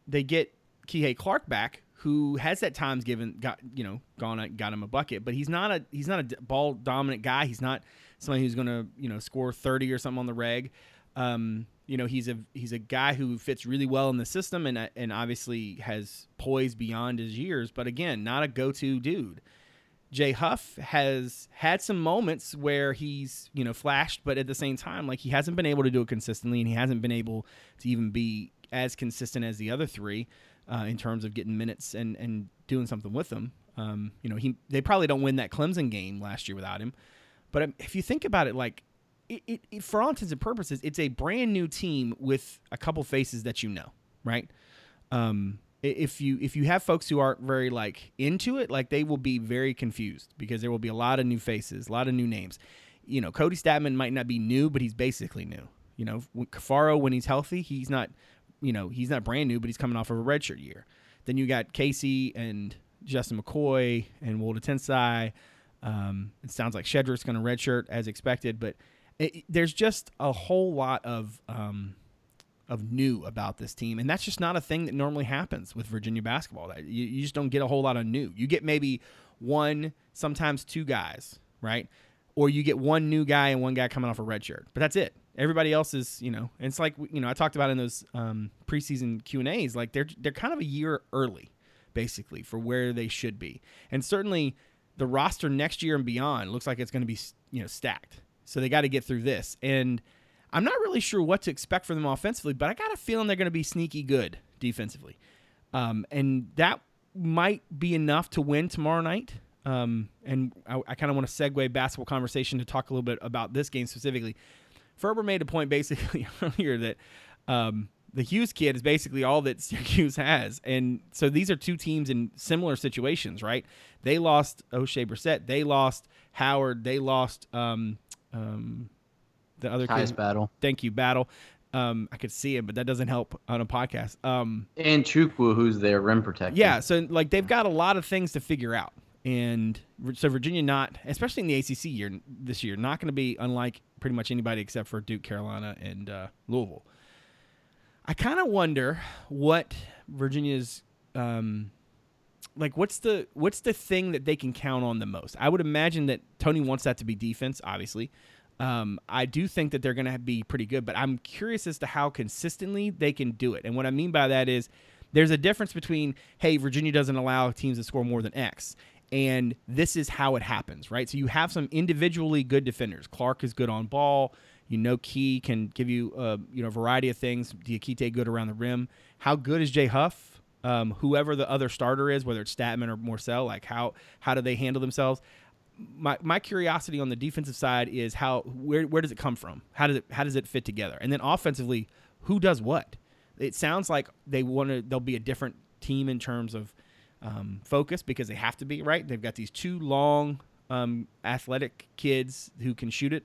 they get Kihei Clark back who has at times given got you know gone got him a bucket but he's not a he's not a ball dominant guy. He's not somebody who's going to you know score 30 or something on the reg. Um, you know, he's a he's a guy who fits really well in the system and and obviously has poise beyond his years, but again, not a go-to dude. Jay Huff has had some moments where he's, you know, flashed, but at the same time, like he hasn't been able to do it consistently and he hasn't been able to even be as consistent as the other three uh, in terms of getting minutes and, and doing something with them. Um, you know, he they probably don't win that Clemson game last year without him. But um, if you think about it, like it, it, it, for all intents and purposes, it's a brand new team with a couple faces that you know, right? Um, if you if you have folks who aren't very like into it, like they will be very confused because there will be a lot of new faces, a lot of new names. You know, Kody Stattmann might not be new, but he's basically new. You know, Caffaro when he's healthy, he's not, you know, he's not brand new, but he's coming off of a redshirt year. Then you got Casey and Justin McKoy and Woldetensae. Um, it sounds like Shedrick's going to redshirt as expected, but it, there's just a whole lot of um, of new about this team, and that's just not a thing that normally happens with Virginia basketball. That you, you just don't get a whole lot of new. You get maybe one, sometimes two guys, right? Or you get one new guy and one guy coming off a redshirt, but that's it. Everybody else is, you know, it's like you know I talked about in those um, preseason Q and A's, like they're they're kind of a year early, basically for where they should be, and certainly the roster next year and beyond looks like it's going to be you know stacked. So they got to get through this and I'm not really sure what to expect from them offensively, but I got a feeling they're going to be sneaky good defensively. Um, and that might be enough to win tomorrow night. Um, and I, I kind of want to segue basketball conversation to talk a little bit about this game specifically. Ferber made a point basically earlier that um, the Hughes kid is basically all that Syracuse has. And so these are two teams in similar situations, right? They lost Oshae Brissett. They lost Howard. They lost um, um, the other Tyus battle. Thank you, battle. Um, I could see him, but that doesn't help on a podcast. Um, and Chukwu, who's their rim protector. Yeah, so like they've got a lot of things to figure out, and so Virginia not, especially in the ACC year this year, not going to be unlike pretty much anybody except for Duke, Carolina, and uh, Louisville. I kind of wonder what Virginia's um, like what's the what's the thing that they can count on the most? I would imagine that Tony wants that to be defense, obviously. Um, I do think that they're going to be pretty good, but I'm curious as to how consistently they can do it. And what I mean by that is there's a difference between, hey, Virginia doesn't allow teams to score more than X, and this is how it happens, right? So you have some individually good defenders. Clark is good on ball. You know, Key can give you a uh, you know variety of things. Diakite good around the rim. How good is Jay Huff? Um, whoever the other starter is, whether it's Stattmann or Morsell, like how how do they handle themselves? my my curiosity on the defensive side is how where where does it come from? How does it how does it fit together? And then offensively, who does what? It sounds like they want to. They'll be a different team in terms of um, focus because they have to be right. They've got these two long, um, athletic kids who can shoot it.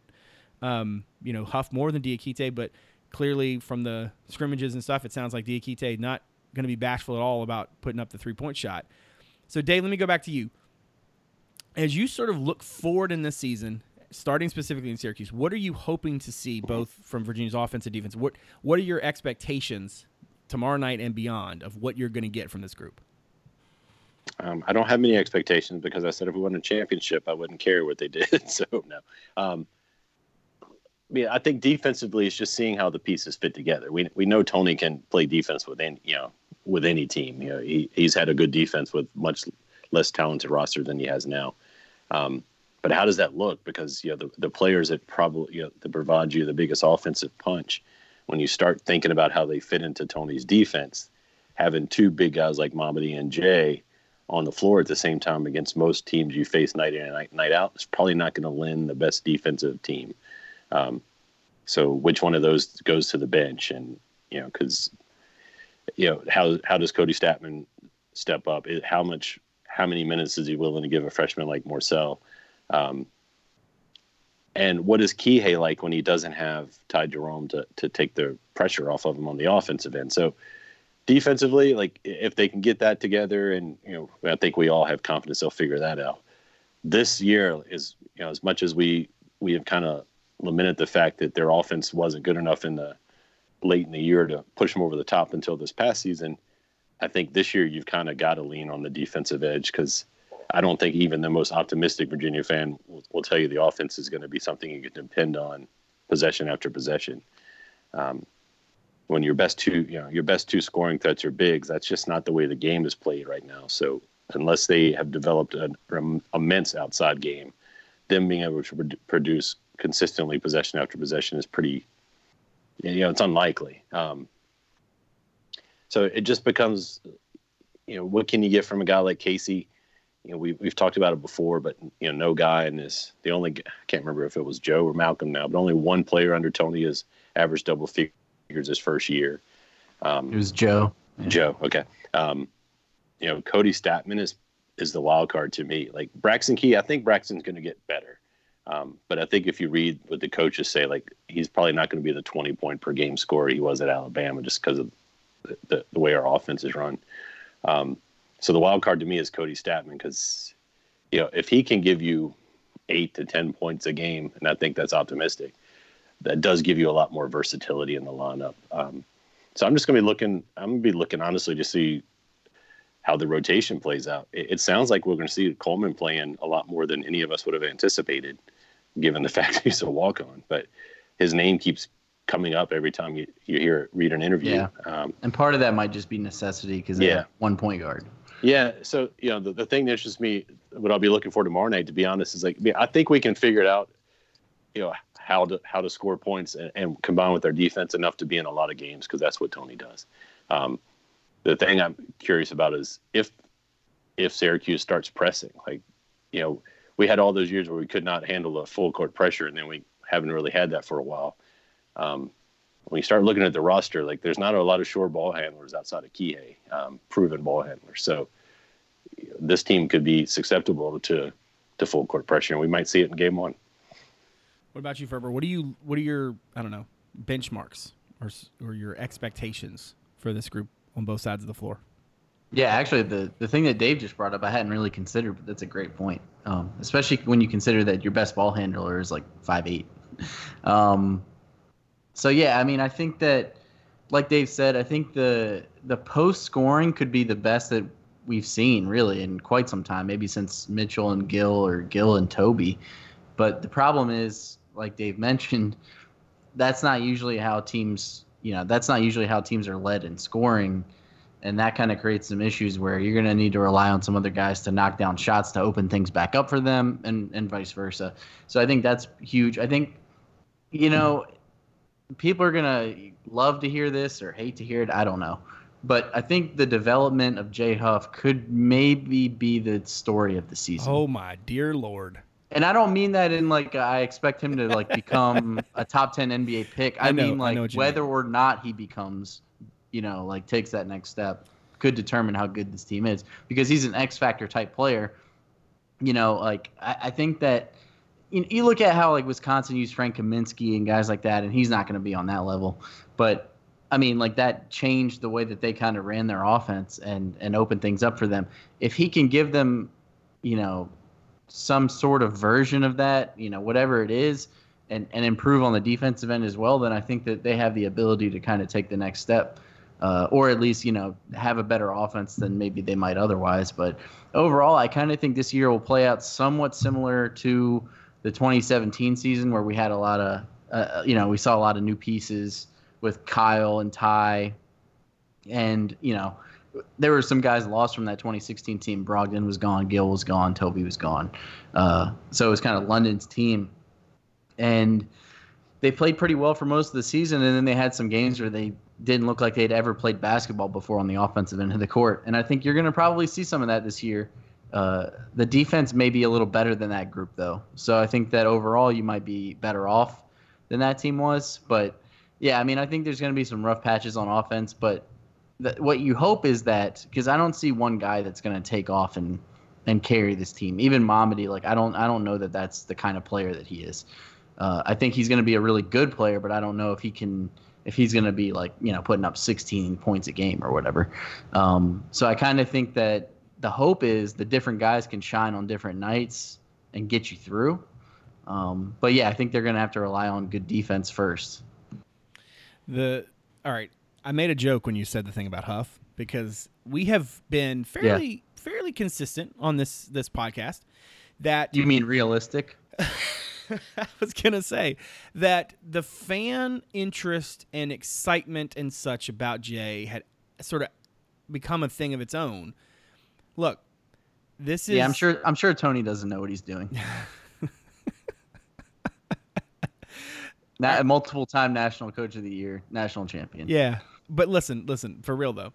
Um, you know, Huff more than Diakite, but clearly from the scrimmages and stuff, it sounds like Diakite not going to be bashful at all about putting up the three point shot. So, Dave, let me go back to you as you sort of look forward in this season, starting specifically in Syracuse, what are you hoping to see both from Virginia's offense and defense? What what are your expectations tomorrow night and beyond of what you're going to get from this group? Um, I don't have many expectations because I said if we won a championship, I wouldn't care what they did. so no. Um, yeah, I think defensively, it's just seeing how the pieces fit together. We we know Tony can play defense with any you know with any team. You know, he he's had a good defense with much less talented roster than he has now. Um, but how does that look? Because you know the, the players that probably you know that provide you the biggest offensive punch, when you start thinking about how they fit into Tony's defense, having two big guys like Mamadi and Jay on the floor at the same time against most teams you face night in and night, night out is probably not going to lend the best defensive team. Um, so which one of those goes to the bench? And you know, because you know how how does Kody Stattmann step up? How much how many minutes is he willing to give a freshman like Morsell? Um, and what is Kihei like when he doesn't have Ty Jerome to, to take the pressure off of him on the offensive end? So defensively, like if they can get that together, and you know, I think we all have confidence they'll figure that out. This year is, you know, as much as we we have kind of lamented the fact that their offense wasn't good enough in the late in the year to push them over the top until this past season I think this year you've kind of got to lean on the defensive edge because I don't think even the most optimistic Virginia fan will, will tell you the offense is going to be something you can depend on possession after possession. Um, when your best two, you know, your best two scoring threats are bigs, that's just not the way the game is played right now. So unless they have developed an, immense outside game, them being able to produce consistently possession after possession is pretty, you know, it's unlikely. Um, so it just becomes, you know, what can you get from a guy like Casey? you know, we we've talked about it before, but you know, no guy in this. The only I can't remember if it was Joe or Malcolm now, but only one player under Tony has averaged double figures his first year. Um, it was Joe. Joe. Okay. Um, you know, Kody Stattmann is is the wild card to me. Like Braxton Key, I think Braxton's going to get better. Um, but I think if you read what the coaches say, like he's probably not going to be the 20 point per game scorer he was at Alabama just because of the, the, the, way our offense is run. Um, so the wild card to me is Kody Stattmann because, you know, if he can give you eight to 10 points a game, and I think that's optimistic, that does give you a lot more versatility in the lineup. Um, so I'm just going to be looking, I'm going to be looking honestly to see how the rotation plays out. It, it sounds like we're going to see Coleman playing a lot more than any of us would have anticipated given the fact that he's a walk on. But his name keeps coming up every time you, you hear read an interview. Yeah. Um, and part of that might just be necessity because yeah. one point guard. Yeah. So, you know, the, the thing that interests me, what I'll be looking for tomorrow night, to be honest, is like, I think we can figure it out, you know, how to, how to score points and, and combine with their defense enough to be in a lot of games because that's what Tony does. Um, the thing I'm curious about is if, if Syracuse starts pressing, like, you know, we had all those years where we could not handle a full court pressure, and then we haven't really had that for a while. Um, when you start looking at the roster, like there's not a lot of sure ball handlers outside of Kihei, um, proven ball handlers. So this team could be susceptible to to full court pressure, and we might see it in game one. What about you, Ferber? What do you what are your I don't know benchmarks or or your expectations for this group on both sides of the floor? Yeah, actually, the the thing that Dave just brought up, I hadn't really considered, but that's a great point. Um, especially when you consider that your best ball handler is like five eight. Um, so yeah, I mean, I think that, like Dave said, I think the the post scoring could be the best that we've seen really in quite some time, maybe since Mitchell and Gill or Gill and Tobey. But the problem is, like Dave mentioned, that's not usually how teams, you know, that's not usually how teams are led in scoring and that kind of creates some issues where you're going to need to rely on some other guys to knock down shots to open things back up for them and, and vice versa. So I think that's huge. I think, you know, people are going to love to hear this or hate to hear it. I don't know. But I think the development of Jay Huff could maybe be the story of the season. Oh, my dear Lord. And I don't mean that in like I expect him to like become a top 10 NBA pick. I, I know, mean like I whether mean. or not he becomes you know, like takes that next step could determine how good this team is because he's an X factor type player. You know, like I, I think that you, you look at how like Wisconsin used Frank Kaminsky and guys like that, and he's not going to be on that level. But I mean, like that changed the way that they kind of ran their offense and and opened things up for them. If he can give them, you know, some sort of version of that, you know, whatever it is, and and improve on the defensive end as well, then I think that they have the ability to kind of take the next step uh, or at least you know have a better offense than maybe they might otherwise. But overall, I kind of think this year will play out somewhat similar to the 2017 season, where we had a lot of uh, uh, you know we saw a lot of new pieces with Kyle and Ty, and you know there were some guys lost from that 2016 team. Brogdon was gone, Gill was gone, Tobey was gone. Uh, so it was kind of London's team, and they played pretty well for most of the season, and then they had some games where they didn't look like they'd ever played basketball before on the offensive end of the court. And I think you're going to probably see some of that this year. Uh, the defense may be a little better than that group, though. So I think that overall you might be better off than that team was. But yeah, I mean, I think there's going to be some rough patches on offense. But th- what you hope is that because I don't see one guy that's going to take off and and carry this team. Even Mamadi, like I don't I don't know that that's the kind of player that he is. Uh, I think he's going to be a really good player, but I don't know if he can if he's going to be like you know putting up 16 points a game or whatever. Um, so I kind of think that the hope is the different guys can shine on different nights and get you through. Um, but yeah, I think they're going to have to rely on good defense first. The all right, I made a joke when you said the thing about Huff because we have been fairly yeah. fairly consistent on this this podcast. That you mean realistic? I was gonna say that the fan interest and excitement and such about Jay had sort of become a thing of its own. Look, this is yeah. I'm sure. I'm sure Tony doesn't know what he's doing. Not, multiple time national coach of the year, national champion. Yeah, but listen, listen for real though.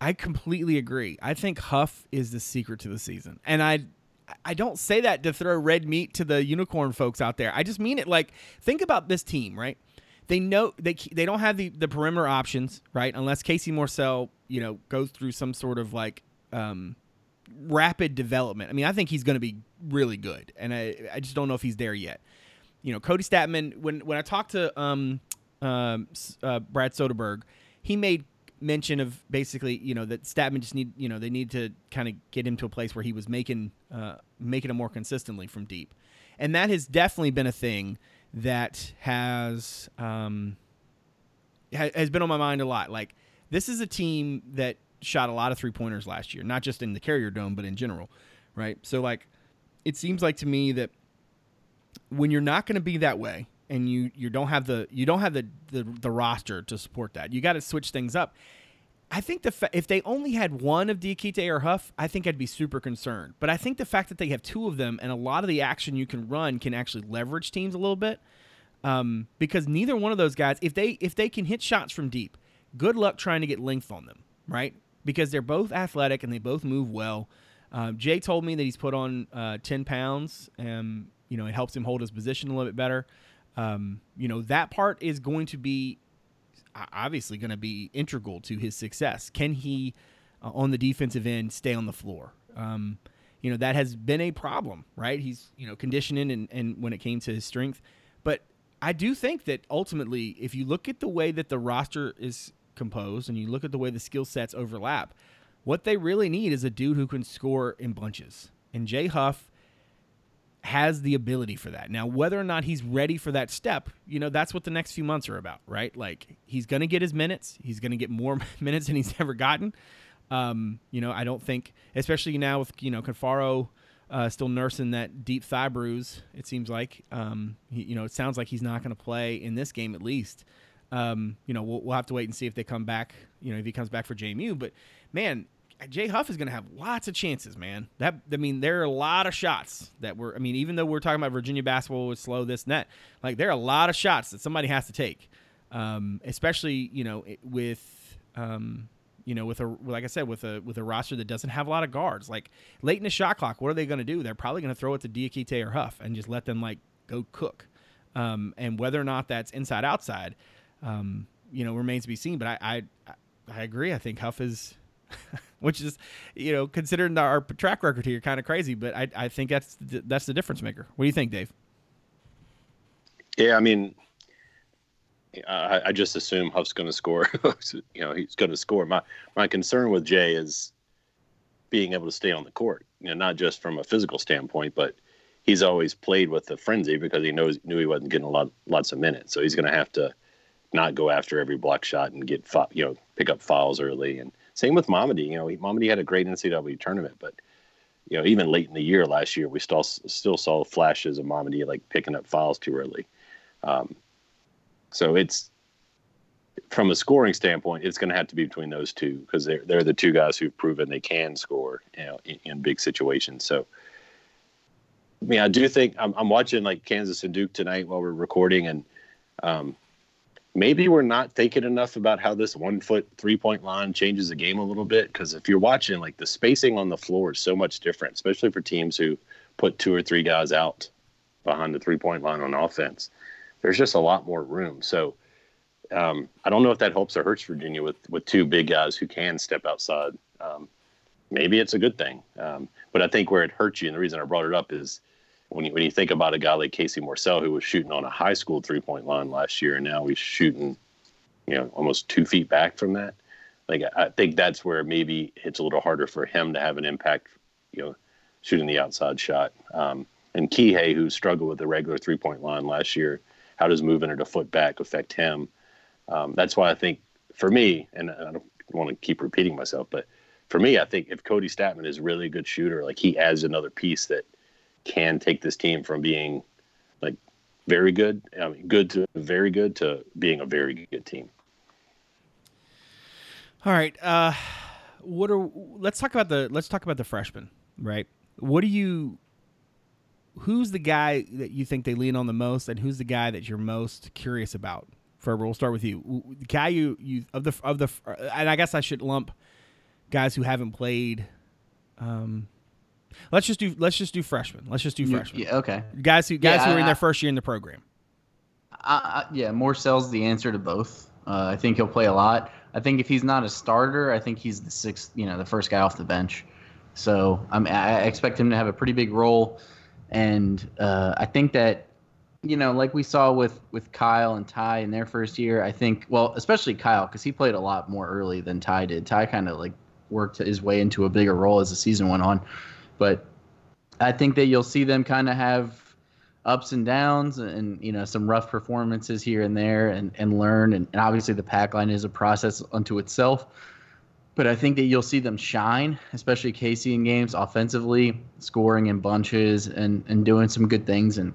I completely agree. I think Huff is the secret to the season, and I. I don't say that to throw red meat to the unicorn folks out there. I just mean it like think about this team, right? They know they they don't have the the perimeter options, right? Unless Casey Morsell, you know, goes through some sort of like um, rapid development. I mean, I think he's going to be really good, and I I just don't know if he's there yet. You know, Kody Stattmann. When when I talked to um, um uh, Brad Soderberg, he made mention of basically you know that Stattmann just need you know they need to kind of get him to a place where he was making uh, making it more consistently from deep, and that has definitely been a thing that has um, ha- has been on my mind a lot. Like this is a team that shot a lot of three pointers last year, not just in the Carrier Dome, but in general, right? So like, it seems like to me that when you're not going to be that way, and you you don't have the you don't have the the, the roster to support that, you got to switch things up. I think the fa- if they only had one of Diakite or Huff, I think I'd be super concerned. But I think the fact that they have two of them and a lot of the action you can run can actually leverage teams a little bit. Um, because neither one of those guys, if they if they can hit shots from deep, good luck trying to get length on them, right? Because they're both athletic and they both move well. Um, Jay told me that he's put on uh, ten pounds, and you know it helps him hold his position a little bit better. Um, you know that part is going to be obviously going to be integral to his success. Can he, uh, on the defensive end, stay on the floor? Um, you know that has been a problem, right? He's you know conditioning and, and when it came to his strength, but I do think that ultimately, if you look at the way that the roster is composed and you look at the way the skill sets overlap, what they really need is a dude who can score in bunches. And Jay Huff has the ability for that. Now, whether or not he's ready for that step, you know, that's what the next few months are about, right? Like he's going to get his minutes. He's going to get more minutes than he's ever gotten. Um, you know, I don't think, especially now with you know Caffaro uh, still nursing that deep thigh bruise. It seems like, um, he, you know, it sounds like he's not going to play in this game at least. Um, you know, we'll, we'll have to wait and see if they come back. You know, if he comes back for JMU. But man, Jay Huff is going to have lots of chances, man. That I mean, there are a lot of shots that were. I mean, even though we're talking about Virginia basketball was slow, this net, like there are a lot of shots that somebody has to take, um, especially you know with. Um, you know, with a like I said, with a with a roster that doesn't have a lot of guards, like late in the shot clock, what are they going to do? They're probably going to throw it to Diakite or Huff and just let them like go cook. Um, and whether or not that's inside outside, um, you know, remains to be seen. But I I, I agree. I think Huff is which is, you know, considering our track record here, kind of crazy. But I, I think that's that's the difference maker. What do you think, Dave? Yeah, I mean, I, I just assume Huff's going to score. you know, he's going to score. My my concern with Jay is being able to stay on the court. You know, not just from a physical standpoint, but he's always played with the frenzy because he knows knew he wasn't getting a lot lots of minutes. So he's going to have to not go after every block shot and get you know pick up fouls early and same with Mamadi. You know, Mamadi had a great NCAA tournament, but you know, even late in the year last year, we still still saw flashes of Mamadi like picking up fouls too early. Um, so it's from a scoring standpoint, it's going to have to be between those two because they're they're the two guys who've proven they can score, you know, in, in big situations. So, I mean, I do think I'm, I'm, watching like Kansas and Duke tonight while we're recording, and um, maybe we're not thinking enough about how this one foot three point line changes the game a little bit. Because if you're watching, like the spacing on the floor is so much different, especially for teams who put two or three guys out behind the three point line on offense. There's just a lot more room. So um, I don't know if that helps or hurts Virginia with with two big guys who can step outside. Um, maybe it's a good thing, um, but I think where it hurts you, and the reason I brought it up is when you when you think about a guy like Casey Morsell who was shooting on a high school three point line last year, and now he's shooting, you know, almost two feet back from that. Like I think that's where maybe it's a little harder for him to have an impact, you know, shooting the outside shot. Um, and Kihei, who struggled with the regular three point line last year, how does moving it a foot back affect him? Um, that's why I think for me, and I don't want to keep repeating myself, but for me, I think if Kody Stattmann is really a good shooter, like he adds another piece that can take this team from being like very good, I mean, good to very good to being a very good team. All right. Uh, what are let's talk about the let's talk about the freshmen, right? What do you who's the guy that you think they lean on the most and who's the guy that you're most curious about? Ferber, we'll start with you. The guy you, you of the of the and I guess I should lump guys who haven't played. Um, let's just do let's just do freshmen. Let's just do freshmen. yeah, okay. Guys who guys Yeah, who are in their first year in the program. I, I, yeah, Morsell's the answer to both. Uh, I think he'll play a lot. I think if he's not a starter, I think he's the sixth, you know, the first guy off the bench. So I'm, I expect him to have a pretty big role, and uh, I think that, you know, like we saw with with Kyle and Ty in their first year, I think, well, especially Kyle because he played a lot more early than Ty did. Ty kind of like worked his way into a bigger role as the season went on, but I think that you'll see them kind of have ups and downs and you know some rough performances here and there and, and learn. And, and obviously the pack line is a process unto itself. But i think that you'll see them shine especially casey in games offensively scoring in bunches and and doing some good things. And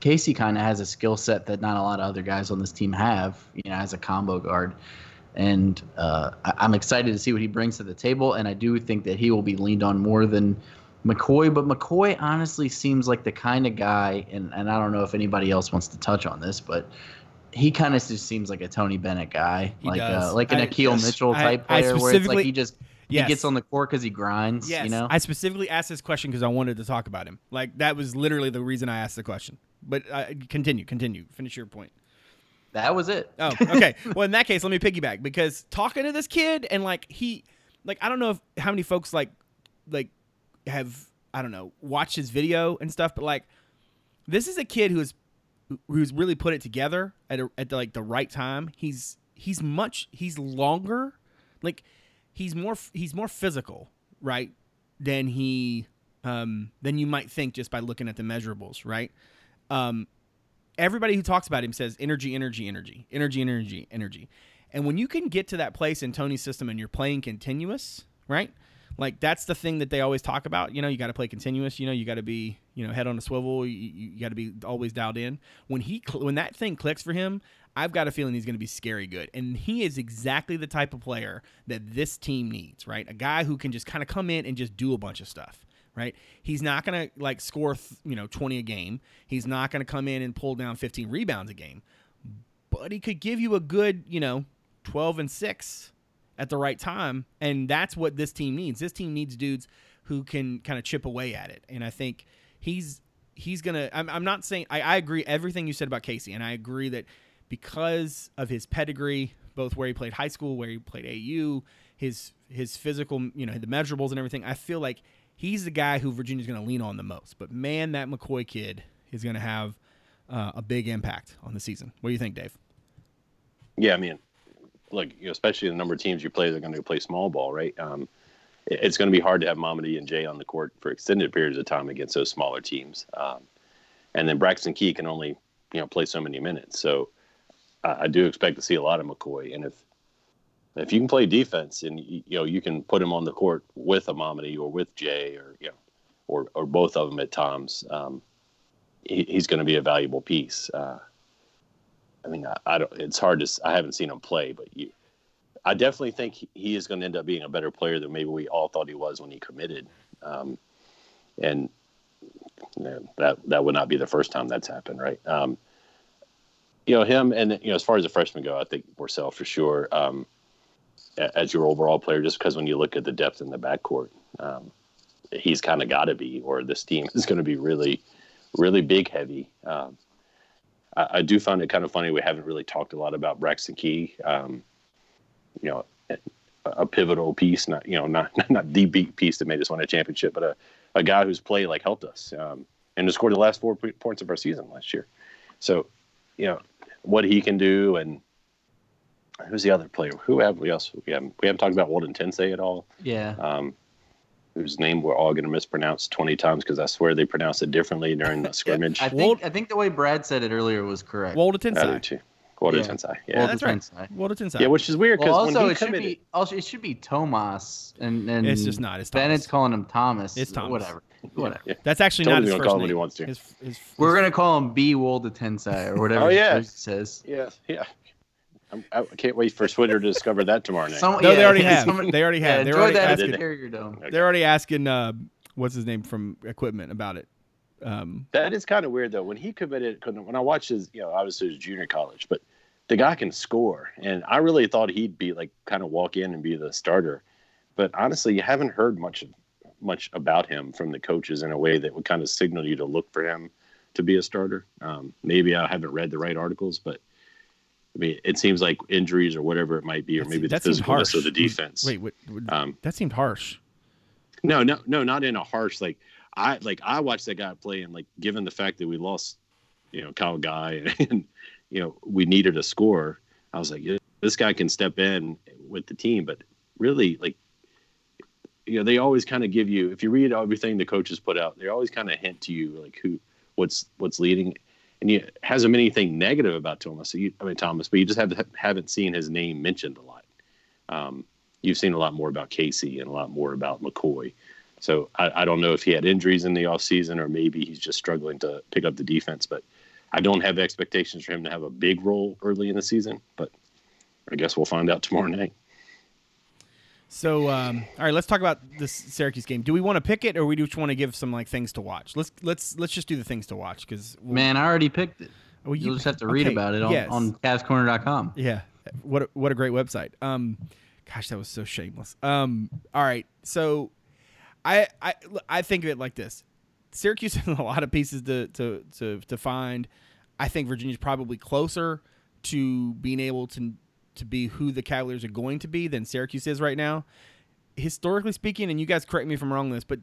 casey kind of has a skill set that not a lot of other guys on this team have you know as a combo guard and uh, I, i'm excited to see what he brings to the table and i do think that he will be leaned on more than McKoy, but McKoy honestly seems like the kind of guy, and, and I don't know if anybody else wants to touch on this, but he kind of just seems like a Tony Bennett guy, He like uh, like an I- yes. Mitchell I- type I player, where it's like he just Yes. he gets on the court because he grinds, Yes, you know. I specifically asked this question because I wanted to talk about him. Like that was literally the reason I asked the question. But uh, continue, continue, finish your point. That was it. Oh, okay. well, in that case, let me piggyback because talking to this kid and like he, like I don't know if how many folks like, like have I don't know watched his video and stuff, but like this is a kid who's who's really put it together at a, at the, like the right time. He's he's much he's longer, like he's more he's more physical, right? Than he um than you might think just by looking at the measurables, right? Um, everybody who talks about him says energy, energy, energy, energy, energy, energy. And when you can get to that place in Tony's system and you're playing continuous, right? Like that's the thing that they always talk about. You know, you got to play continuous. You know, you got to be, you know, head on a swivel. You, you got to be always dialed in. When he, cl- when that thing clicks for him, I've got a feeling he's going to be scary good. And he is exactly the type of player that this team needs, right? A guy who can just kind of come in and just do a bunch of stuff right? He's not going to like score, th- you know, 20 a game. He's not going to come in and pull down 15 rebounds a game. But he could give you a good, you know, 12 and 6 at the right time, and that's what this team needs. This team needs dudes who can kind of chip away at it. And I think he's he's going to I'm, I'm not saying I, I agree everything you said about Casey, and I agree that because of his pedigree, both where he played high school, where he played AU, his his physical, you know, the measurables and everything, I feel like he's the guy who Virginia's going to lean on the most. But man, that McKoy kid is going to have uh, a big impact on the season. What do you think, Dave? Yeah, I mean, look, you know, especially the number of teams you play, they're going to play small ball, right? Um, it's going to be hard to have Mamadi and Jay on the court for extended periods of time against those smaller teams. Um, and then Braxton Key can only, you know, play so many minutes. So I, I do expect to see a lot of McKoy. And if if you can play defense and you, know you can put him on the court with a Mamadi or with Jay or you know or or both of them at times, um, he, he's going to be a valuable piece. Uh, I mean, I, I don't. It's hard to. I haven't seen him play, but you, I definitely think he, is going to end up being a better player than maybe we all thought he was when he committed. Um, and you know, that that would not be the first time that's happened, right? Um, you know him, and you know as far as the freshmen go, I think Morsell for sure um, as your overall player, just because when you look at the depth in the backcourt, um, he's kind of got to be, or this team is going to be really, really big heavy. Um, I, I do find it kind of funny we haven't really talked a lot about Braxton Key. Um, you know, a, pivotal piece, not you know, not not the big piece that made us win a championship, but a, a guy whose play like helped us um, and who scored the last four points of our season last year. So, you know, what he can do and who's the other player? Who have we else? We haven't we haven't talked about Walden Tensei at all. Yeah. Um, whose name we're all going to mispronounce 20 times because I swear they pronounce it differently during the scrimmage. I I, think Walt- I think the way Brad said it earlier was correct. Walden do Tensai. too. Walden Yeah. Tensei. Yeah. Walden that's right. Tensai. Walden Tensai. yeah, which is weird because Well, also it should committed, be also it should be Tomas and and It's just not. It's Thomas. Bennett's Thomas. calling him Thomas. It's Thomas. Whatever. Whatever. yeah. That's actually Tony's not his first call him name. what he wants to. His, his, We're gonna call him B Wolda Tensai or whatever Oh, yeah. Jersey says. Yeah, yeah. I'm, I can't wait for Twitter to discover that tomorrow night. Some- no, they already have. somebody- They already Yeah, have. They're already that at asking. the Carrier Dome. They're already asking. Uh, what's his name from Equipment about it? Um, That is kind of weird though. When he committed, 'cause when I watched his, you know, obviously his junior college, but the guy can score, and I really thought he'd be like kind of walk in and be the starter. but honestly, you haven't heard much much about him from the coaches in a way that would kind of signal you to look for him to be a starter. Um, maybe I haven't read the right articles, but I mean, it seems like injuries or whatever it might be, or That's- maybe the physicalness of the defense. Wait, wait, wait, Um, that seemed harsh. no, no, no, not in a harsh like I like I watched that guy play and like given the fact that we lost, you know, Kyle Guy and you know we needed a score, I was like, this guy can step in with the team, but really like you know they always kind of give you if you read everything the coaches put out, they always kind of hint to you like who what's what's leading. And he hasn't anything negative about Thomas. So you, I mean Thomas, but you just have, haven't seen his name mentioned a lot. Um, you've seen a lot more about Casey and a lot more about McKoy. So I, I don't know if he had injuries in the offseason or maybe he's just struggling to pick up the defense. But I don't have expectations for him to have a big role early in the season. But I guess we'll find out tomorrow night. So, um, all right, let's talk about this Syracuse game. Do we want to pick it, or we just want to give some like things to watch? Let's let's let's just do the things to watch because Man, I already picked it. well, You'll just have to read okay, about it on, yes. on CavsCorner.com. Yeah. What a, what a great website. Um gosh, that was so shameless. Um all right. So I I I think of it like this. Syracuse has a lot of pieces to to to to find. I think Virginia's probably closer to being able to to be who the Cavaliers are going to be than Syracuse is right now. Historically speaking, and you guys correct me if I'm wrong on this, but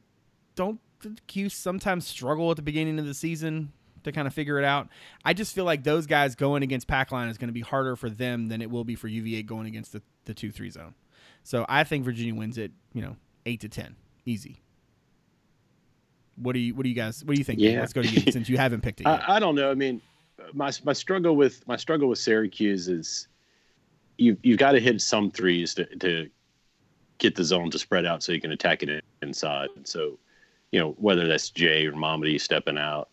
don't the Cuse sometimes struggle at the beginning of the season to kind of figure it out? I just feel like those guys going against Packline is going to be harder for them than it will be for UVA going against the, the 2 3 zone. So I think Virginia wins it, you know, 8 to 10. Easy. What do you what do you guys what do you think? Yeah. Let's go to you since you haven't picked it yet. I, I don't know. I mean, my my struggle with my struggle with Syracuse is you you've got to hit some threes to to get the zone to spread out so you can attack it inside. So, you know, whether that's Jay or Mamadi stepping out,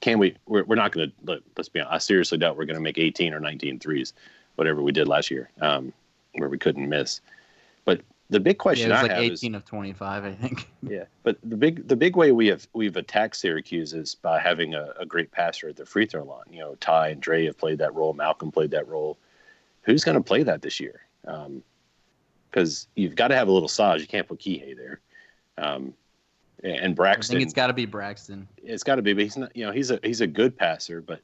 can we? We're, we're not going to let, let's be honest. I seriously doubt we're going to make 18 or 19 threes, whatever we did last year, um, where we couldn't miss. But the big Yeah, question was I like have 18 is of 25, I think. yeah, but the big the big way we have we've attacked Syracuse is by having a, a great passer at the free throw line. You know, Ty and Dre have played that role. Malcolm played that role. Who's going to play that this year? Because you've got to have a little size. You can't put Kihei there. Um, and Braxton. I think it's got to be Braxton. it's got to be. But he's not. You know, he's a he's a good passer, but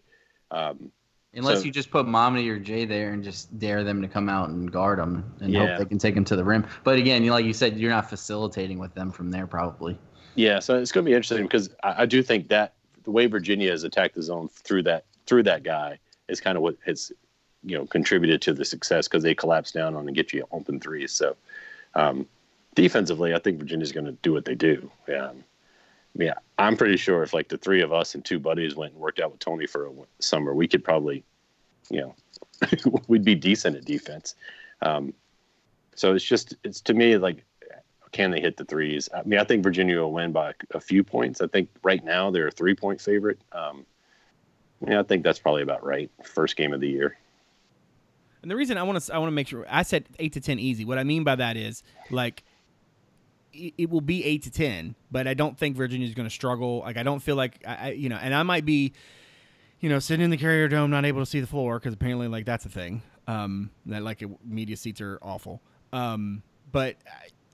um, Unless So- you just put Mamadi or Jay there and just dare them to come out and guard them and Yeah. hope they can take them to the rim. But again, you like you said, you're not facilitating with them from there probably. Yeah, so it's going to be interesting because I, I do think that the way Virginia has attacked the zone through that through that guy is kind of what has you know contributed to the success because they collapse down on and get you open threes. So um, defensively, I think Virginia's going to do what they do. Um, I mean, I'm pretty sure if like the three of us and two buddies went and worked out with Tony for a summer, we could probably, you know, we'd be decent at defense. Um, so it's just it's to me like can they hit the threes? I mean, I think Virginia will win by a few points. I think right now they're a three point favorite. Um, yeah, I think that's probably about right. First game of the year. And the reason I want to I want to make sure I said eight to ten easy. What I mean by that is like it, will be eight to ten, but I don't think Virginia's going to struggle. Like I don't feel like I, I you know, and I might be you know sitting in the Carrier Dome not able to see the floor because apparently like that's a thing. Um, that like media seats are awful. Um, but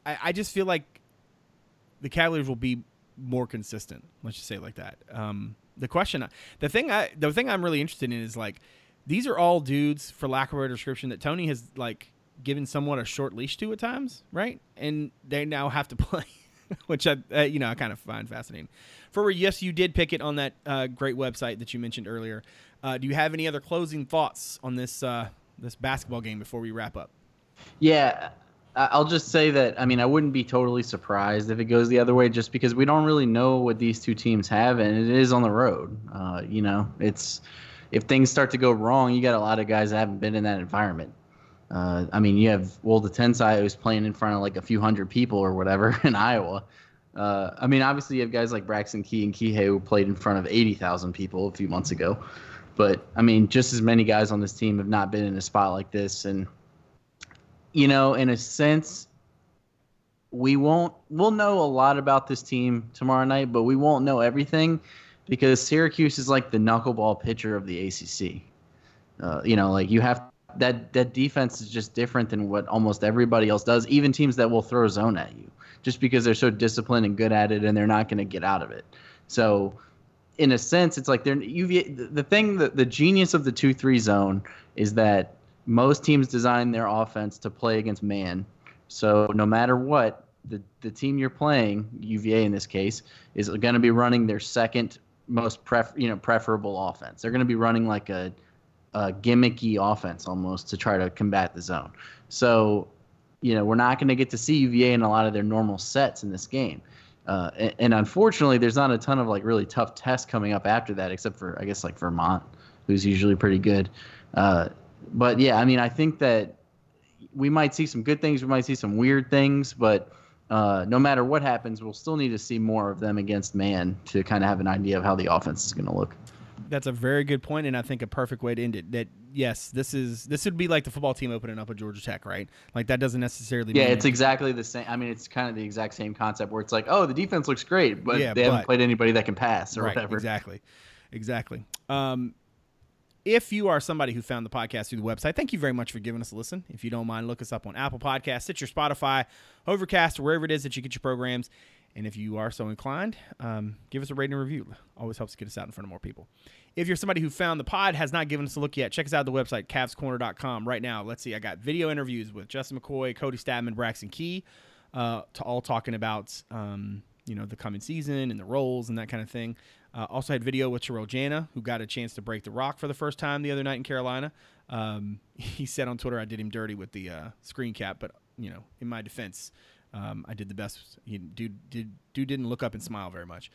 I, I just feel like the Cavaliers will be more consistent. Let's just say it like that. Um, the question, the thing I, the thing I'm really interested in is like, these are all dudes, for lack of a better description, that Tony has like given somewhat a short leash to at times, right? And they now have to play, which I, uh, you know, I kind of find fascinating. For yes, you did pick it on that uh, great website that you mentioned earlier. Uh, do you have any other closing thoughts on this uh, this basketball game before we wrap up? Yeah, I'll just say that I mean I wouldn't be totally surprised if it goes the other way, just because we don't really know what these two teams have, and it is on the road. Uh, you know, it's if things start to go wrong, you got a lot of guys that haven't been in that environment. Uh, I mean, you have well the Tensai who's playing in front of like a few hundred people or whatever in Iowa. Uh, I mean, obviously you have guys like Braxton Key and Kihei who played in front of 80,000 people a few months ago. But I mean, just as many guys on this team have not been in a spot like this, and you know, in a sense, we won't we'll know a lot about this team tomorrow night, but we won't know everything because Syracuse is like the knuckleball pitcher of the ACC. Uh, you know, like you have that that defense is just different than what almost everybody else does. Even teams that will throw zone at you, just because they're so disciplined and good at it, and they're not going to get out of it. So, in a sense, it's like they're UVA. The thing that the genius of the two three zone is that most teams design their offense to play against man. So no matter what, the the team you're playing, UVA in this case, is going to be running their second most pref you know preferable offense. They're going to be running like a, a gimmicky offense almost to try to combat the zone. So, you know, we're not going to get to see UVA in a lot of their normal sets in this game. Uh, and, and, unfortunately, there's not a ton of like really tough tests coming up after that, except for I guess like Vermont, who's usually pretty good. Uh, but yeah, I mean, I think that we might see some good things, we might see some weird things, but uh, no matter what happens, we'll still need to see more of them against man to kind of have an idea of how the offense is going to look. That's a very good point, and I think a perfect way to end it. That yes, this is this would be like the football team opening up at Georgia Tech, right? Like that doesn't necessarily. Yeah, it's exactly the same. I mean, it's kind of the exact same concept where it's like, oh, the defense looks great, but yeah, they but, haven't played anybody that can pass or right, whatever. Exactly, exactly. Um, if you are somebody who found the podcast through the website, thank you very much for giving us a listen. If you don't mind, look us up on Apple Podcasts, Stitcher, Spotify, Overcast, wherever it is that you get your programs. And if you are so inclined, um, give us a rating and review. Always helps get us out in front of more people. If you're somebody who found the pod, has not given us a look yet, check us out the website, cavscorner.com. Right now, let's see, I got video interviews with Justin McKoy, Kody Stattmann, Braxton Key, uh, to all talking about, um, you know, the coming season and the roles and that kind of thing. Uh, also had video with Terrell Jana, who got a chance to break the rock for the first time the other night in Carolina. Um, he said on Twitter, "I did him dirty with the uh, screen cap," but you know, in my defense, um, I did the best. He, dude, did, dude didn't look up and smile very much.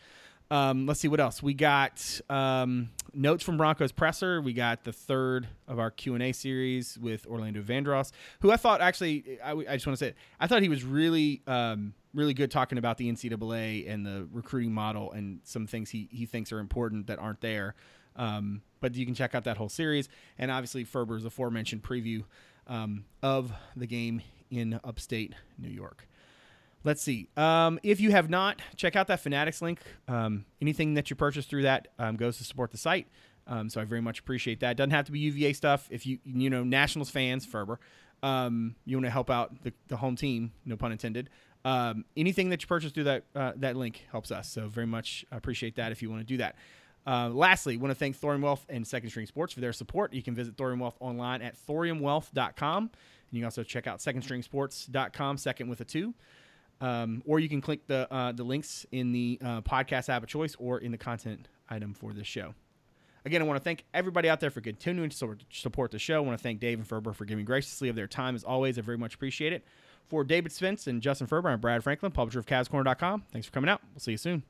Um, let's see what else we got. Um, notes from Bronco's presser. We got the third of our Q and A series with Orlando Vandross, who I thought actually. I, I just want to say I thought he was really, um, really good talking about the NCAA and the recruiting model and some things he he thinks are important that aren't there. Um, but you can check out that whole series and obviously Ferber's aforementioned preview um, of the game in upstate New York. Let's see. Um, if you have not, check out that Fanatics link. Um, anything that you purchase through that um, goes to support the site. Um, so I very much appreciate that. Doesn't have to be UVA stuff. If you you know Nationals fans, Ferber, um, you want to help out the, the home team, no pun intended. Um, anything that you purchase through that uh, that link helps us. So very much appreciate that if you want to do that. Uh, lastly, want to thank Thorium Wealth and Second String Sports for their support. You can visit Thorium Wealth online at thoriumwealth.com. And you can also check out secondstringsports.com, second with a two. Um, or you can click the uh, the links in the uh, podcast app of choice or in the content item for this show. Again, I want to thank everybody out there for continuing to support the show. I want to thank Dave and Ferber for giving graciously of their time as always. I very much appreciate it. For David Spence and Justin Ferber, I'm Brad Franklin, publisher of CavsCorner.com. Thanks for coming out. We'll see you soon.